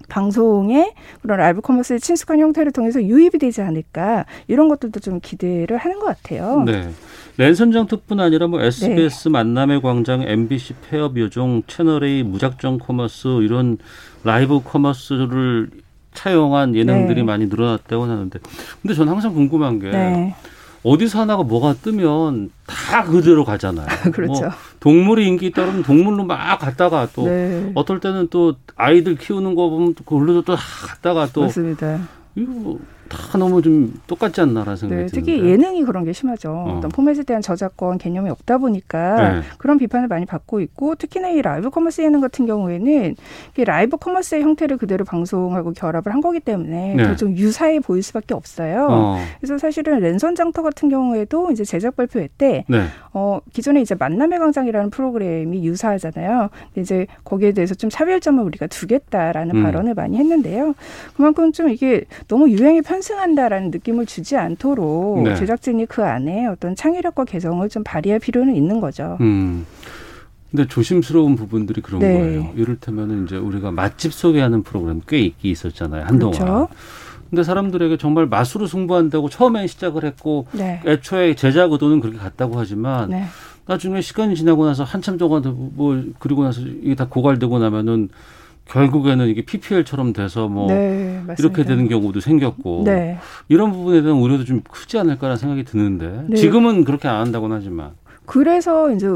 R: 방송에 그런 라이브 커머스의 친숙한 형태를 통해서 유입이 되지 않을까 이런 것들도 좀 기대를 하는 것 같아요.
C: 네. 랜선 장터뿐 아니라 뭐 SBS 맛남의 광장, MBC 폐업 요정, 채널A 무작정 커머스 이런 라이브 커머스를 차용한 예능들이
R: 네.
C: 많이 늘어났다고 하는데 근데 저는 항상 궁금한 게
R: 네.
C: 어디서 하나가 뭐가 뜨면 다 그대로 가잖아요.
R: 그렇죠.
C: 뭐 동물이 인기 있다 그러면 동물로 막 갔다가 또
R: 네.
C: 어떨 때는 또 아이들 키우는 거 보면 또 그걸로 또 갔다가 또
R: 맞습니다.
C: 이거 다 너무 좀 똑같지 않나라는 생각이
R: 네,
C: 드는데.
R: 특히 예능이 그런 게 심하죠.
C: 어.
R: 어떤 포맷에 대한 저작권 개념이 없다 보니까
C: 네.
R: 그런 비판을 많이 받고 있고 특히나 이 라이브 커머스 예능 같은 경우에는 이 라이브 커머스의 형태를 그대로 방송하고 결합을 한 거기 때문에
C: 네.
R: 더 좀 유사해 보일 수밖에 없어요.
C: 어.
R: 그래서 사실은 랜선 장터 같은 경우에도 이제 제작 발표회 때
C: 네.
R: 어, 기존에 이제 맛남의 광장이라는 프로그램이 유사하잖아요. 이제 거기에 대해서 좀 차별점을 우리가 두겠다라는
C: 음.
R: 발언을 많이 했는데요. 그만큼 좀 이게 너무 유행에 편 승한다라는 느낌을 주지 않도록
C: 네.
R: 제작진이 그 안에 어떤 창의력과 개성을 좀 발휘할 필요는 있는 거죠.
C: 음. 근데 조심스러운 부분들이 그런
R: 네.
C: 거예요. 이를테면 이제 우리가 맛집 소개하는 프로그램 꽤 있기 있었잖아요. 한동안.
R: 그렇죠.
C: 근데 사람들에게 정말 맛으로 승부한다고 처음엔 시작을 했고
R: 네.
C: 애초에 제작 의도는 그렇게 갔다고 하지만
R: 네.
C: 나중에 시간이 지나고 나서 한참 동안 뭐 그리고 나서 이게 다 고갈되고 나면은 결국에는 이게 PPL처럼 돼서 뭐
R: 네.
C: 이렇게 되는 경우도 생겼고
R: 네.
C: 이런 부분에 대한 우려도 좀 크지 않을까라는 생각이 드는데
R: 네.
C: 지금은 그렇게 안 한다고는 하지만
R: 그래서 이제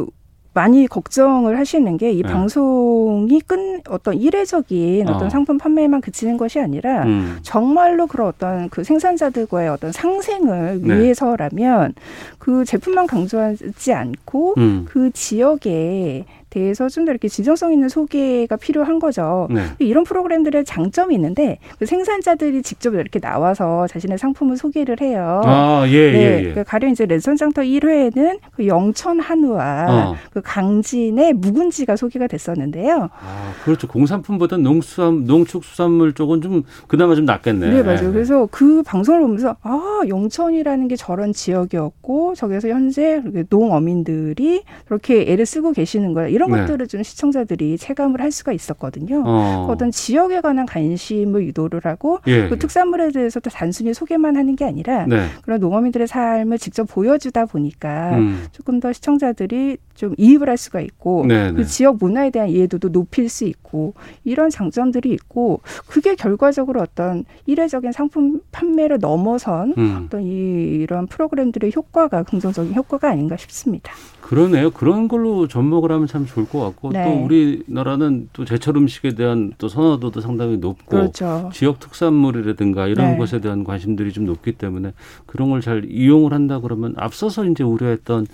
R: 많이 걱정을 하시는 게이
C: 네.
R: 방송이 끈 어떤 이례적인 어떤
C: 어.
R: 상품 판매에만 그치는 것이 아니라
C: 음.
R: 정말로 그런 어떤 그 생산자들과의 어떤 상생을
C: 네.
R: 위해서라면 그 제품만 강조하지 않고
C: 음.
R: 그 지역에 대해서 좀 더 이렇게 진정성 있는 소개가 필요한 거죠.
C: 네.
R: 이런 프로그램들의 장점이 있는데 그 생산자들이 직접 이렇게 나와서 자신의 상품을 소개를 해요.
C: 아, 예,
R: 네,
C: 예, 예.
R: 그 가령 이제 랜선장터 1회에는 그 영천 한우와
C: 어.
R: 그 강진의 묵은지가 소개가 됐었는데요.
C: 아, 그렇죠. 공산품보다 농수산, 농축수산물 쪽은 좀 그나마 좀 낫겠네.
R: 네, 맞아요. 그래서 그 방송을 보면서 아, 영천이라는 게 저런 지역이었고 저기서 현재 농어민들이 그렇게 애를 쓰고 계시는 거야. 이런
C: 네.
R: 것들을 좀 시청자들이 체감을 할 수가 있었거든요.
C: 어.
R: 그 어떤 지역에 관한 관심을 유도를 하고
C: 예,
R: 그
C: 예.
R: 특산물에 대해서 또 단순히 소개만 하는 게 아니라
C: 네.
R: 그런 농어민들의 삶을 직접 보여주다 보니까
C: 음.
R: 조금 더 시청자들이 좀 이입을 할 수가 있고
C: 네,
R: 그
C: 네.
R: 지역 문화에 대한 이해도도 높일 수 있고 이런 장점들이 있고 그게 결과적으로 어떤 일회적인 상품 판매를 넘어선
C: 음.
R: 어떤 이- 이런 프로그램들의 효과가 긍정적인 효과가 아닌가 싶습니다.
C: 그러네요. 그런 걸로 접목을 하면 참 좋을 것 같고
R: 네.
C: 또 우리나라는 또 제철 음식에 대한 또 선호도도 상당히 높고
R: 그렇죠.
C: 지역 특산물이라든가 이런
R: 네.
C: 것에 대한 관심들이 좀 높기 때문에 그런 걸 잘 이용을 한다 그러면 앞서서 이제 우려했던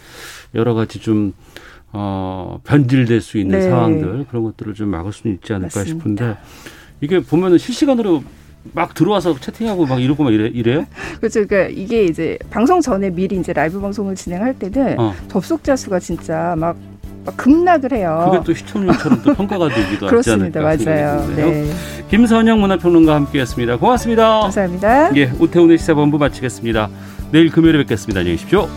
C: 여러 가지 좀 어, 변질될 수 있는
R: 네.
C: 상황들 그런 것들을 좀 막을 수는 있지 않을까
R: 맞습니다.
C: 싶은데 이게 보면은 실시간으로 막 들어와서 채팅하고 막 이러고 막 이래, 이래요?
R: 그렇죠. 그러니까 이게 이제 방송 전에 미리 이제 라이브 방송을 진행할 때는
C: 어.
R: 접속자 수가 진짜 막, 막 급락을 해요.
C: 그게 또 시청률처럼 또 평가가 되기도 하지
R: 그렇습니다.
C: 않을까 맞아요.
R: 네.
C: 김선영 문화평론가와 함께했습니다. 고맙습니다.
R: 감사합니다.
C: 예, 오태훈의 시사본부 마치겠습니다. 내일 금요일에 뵙겠습니다. 안녕히 계십시오.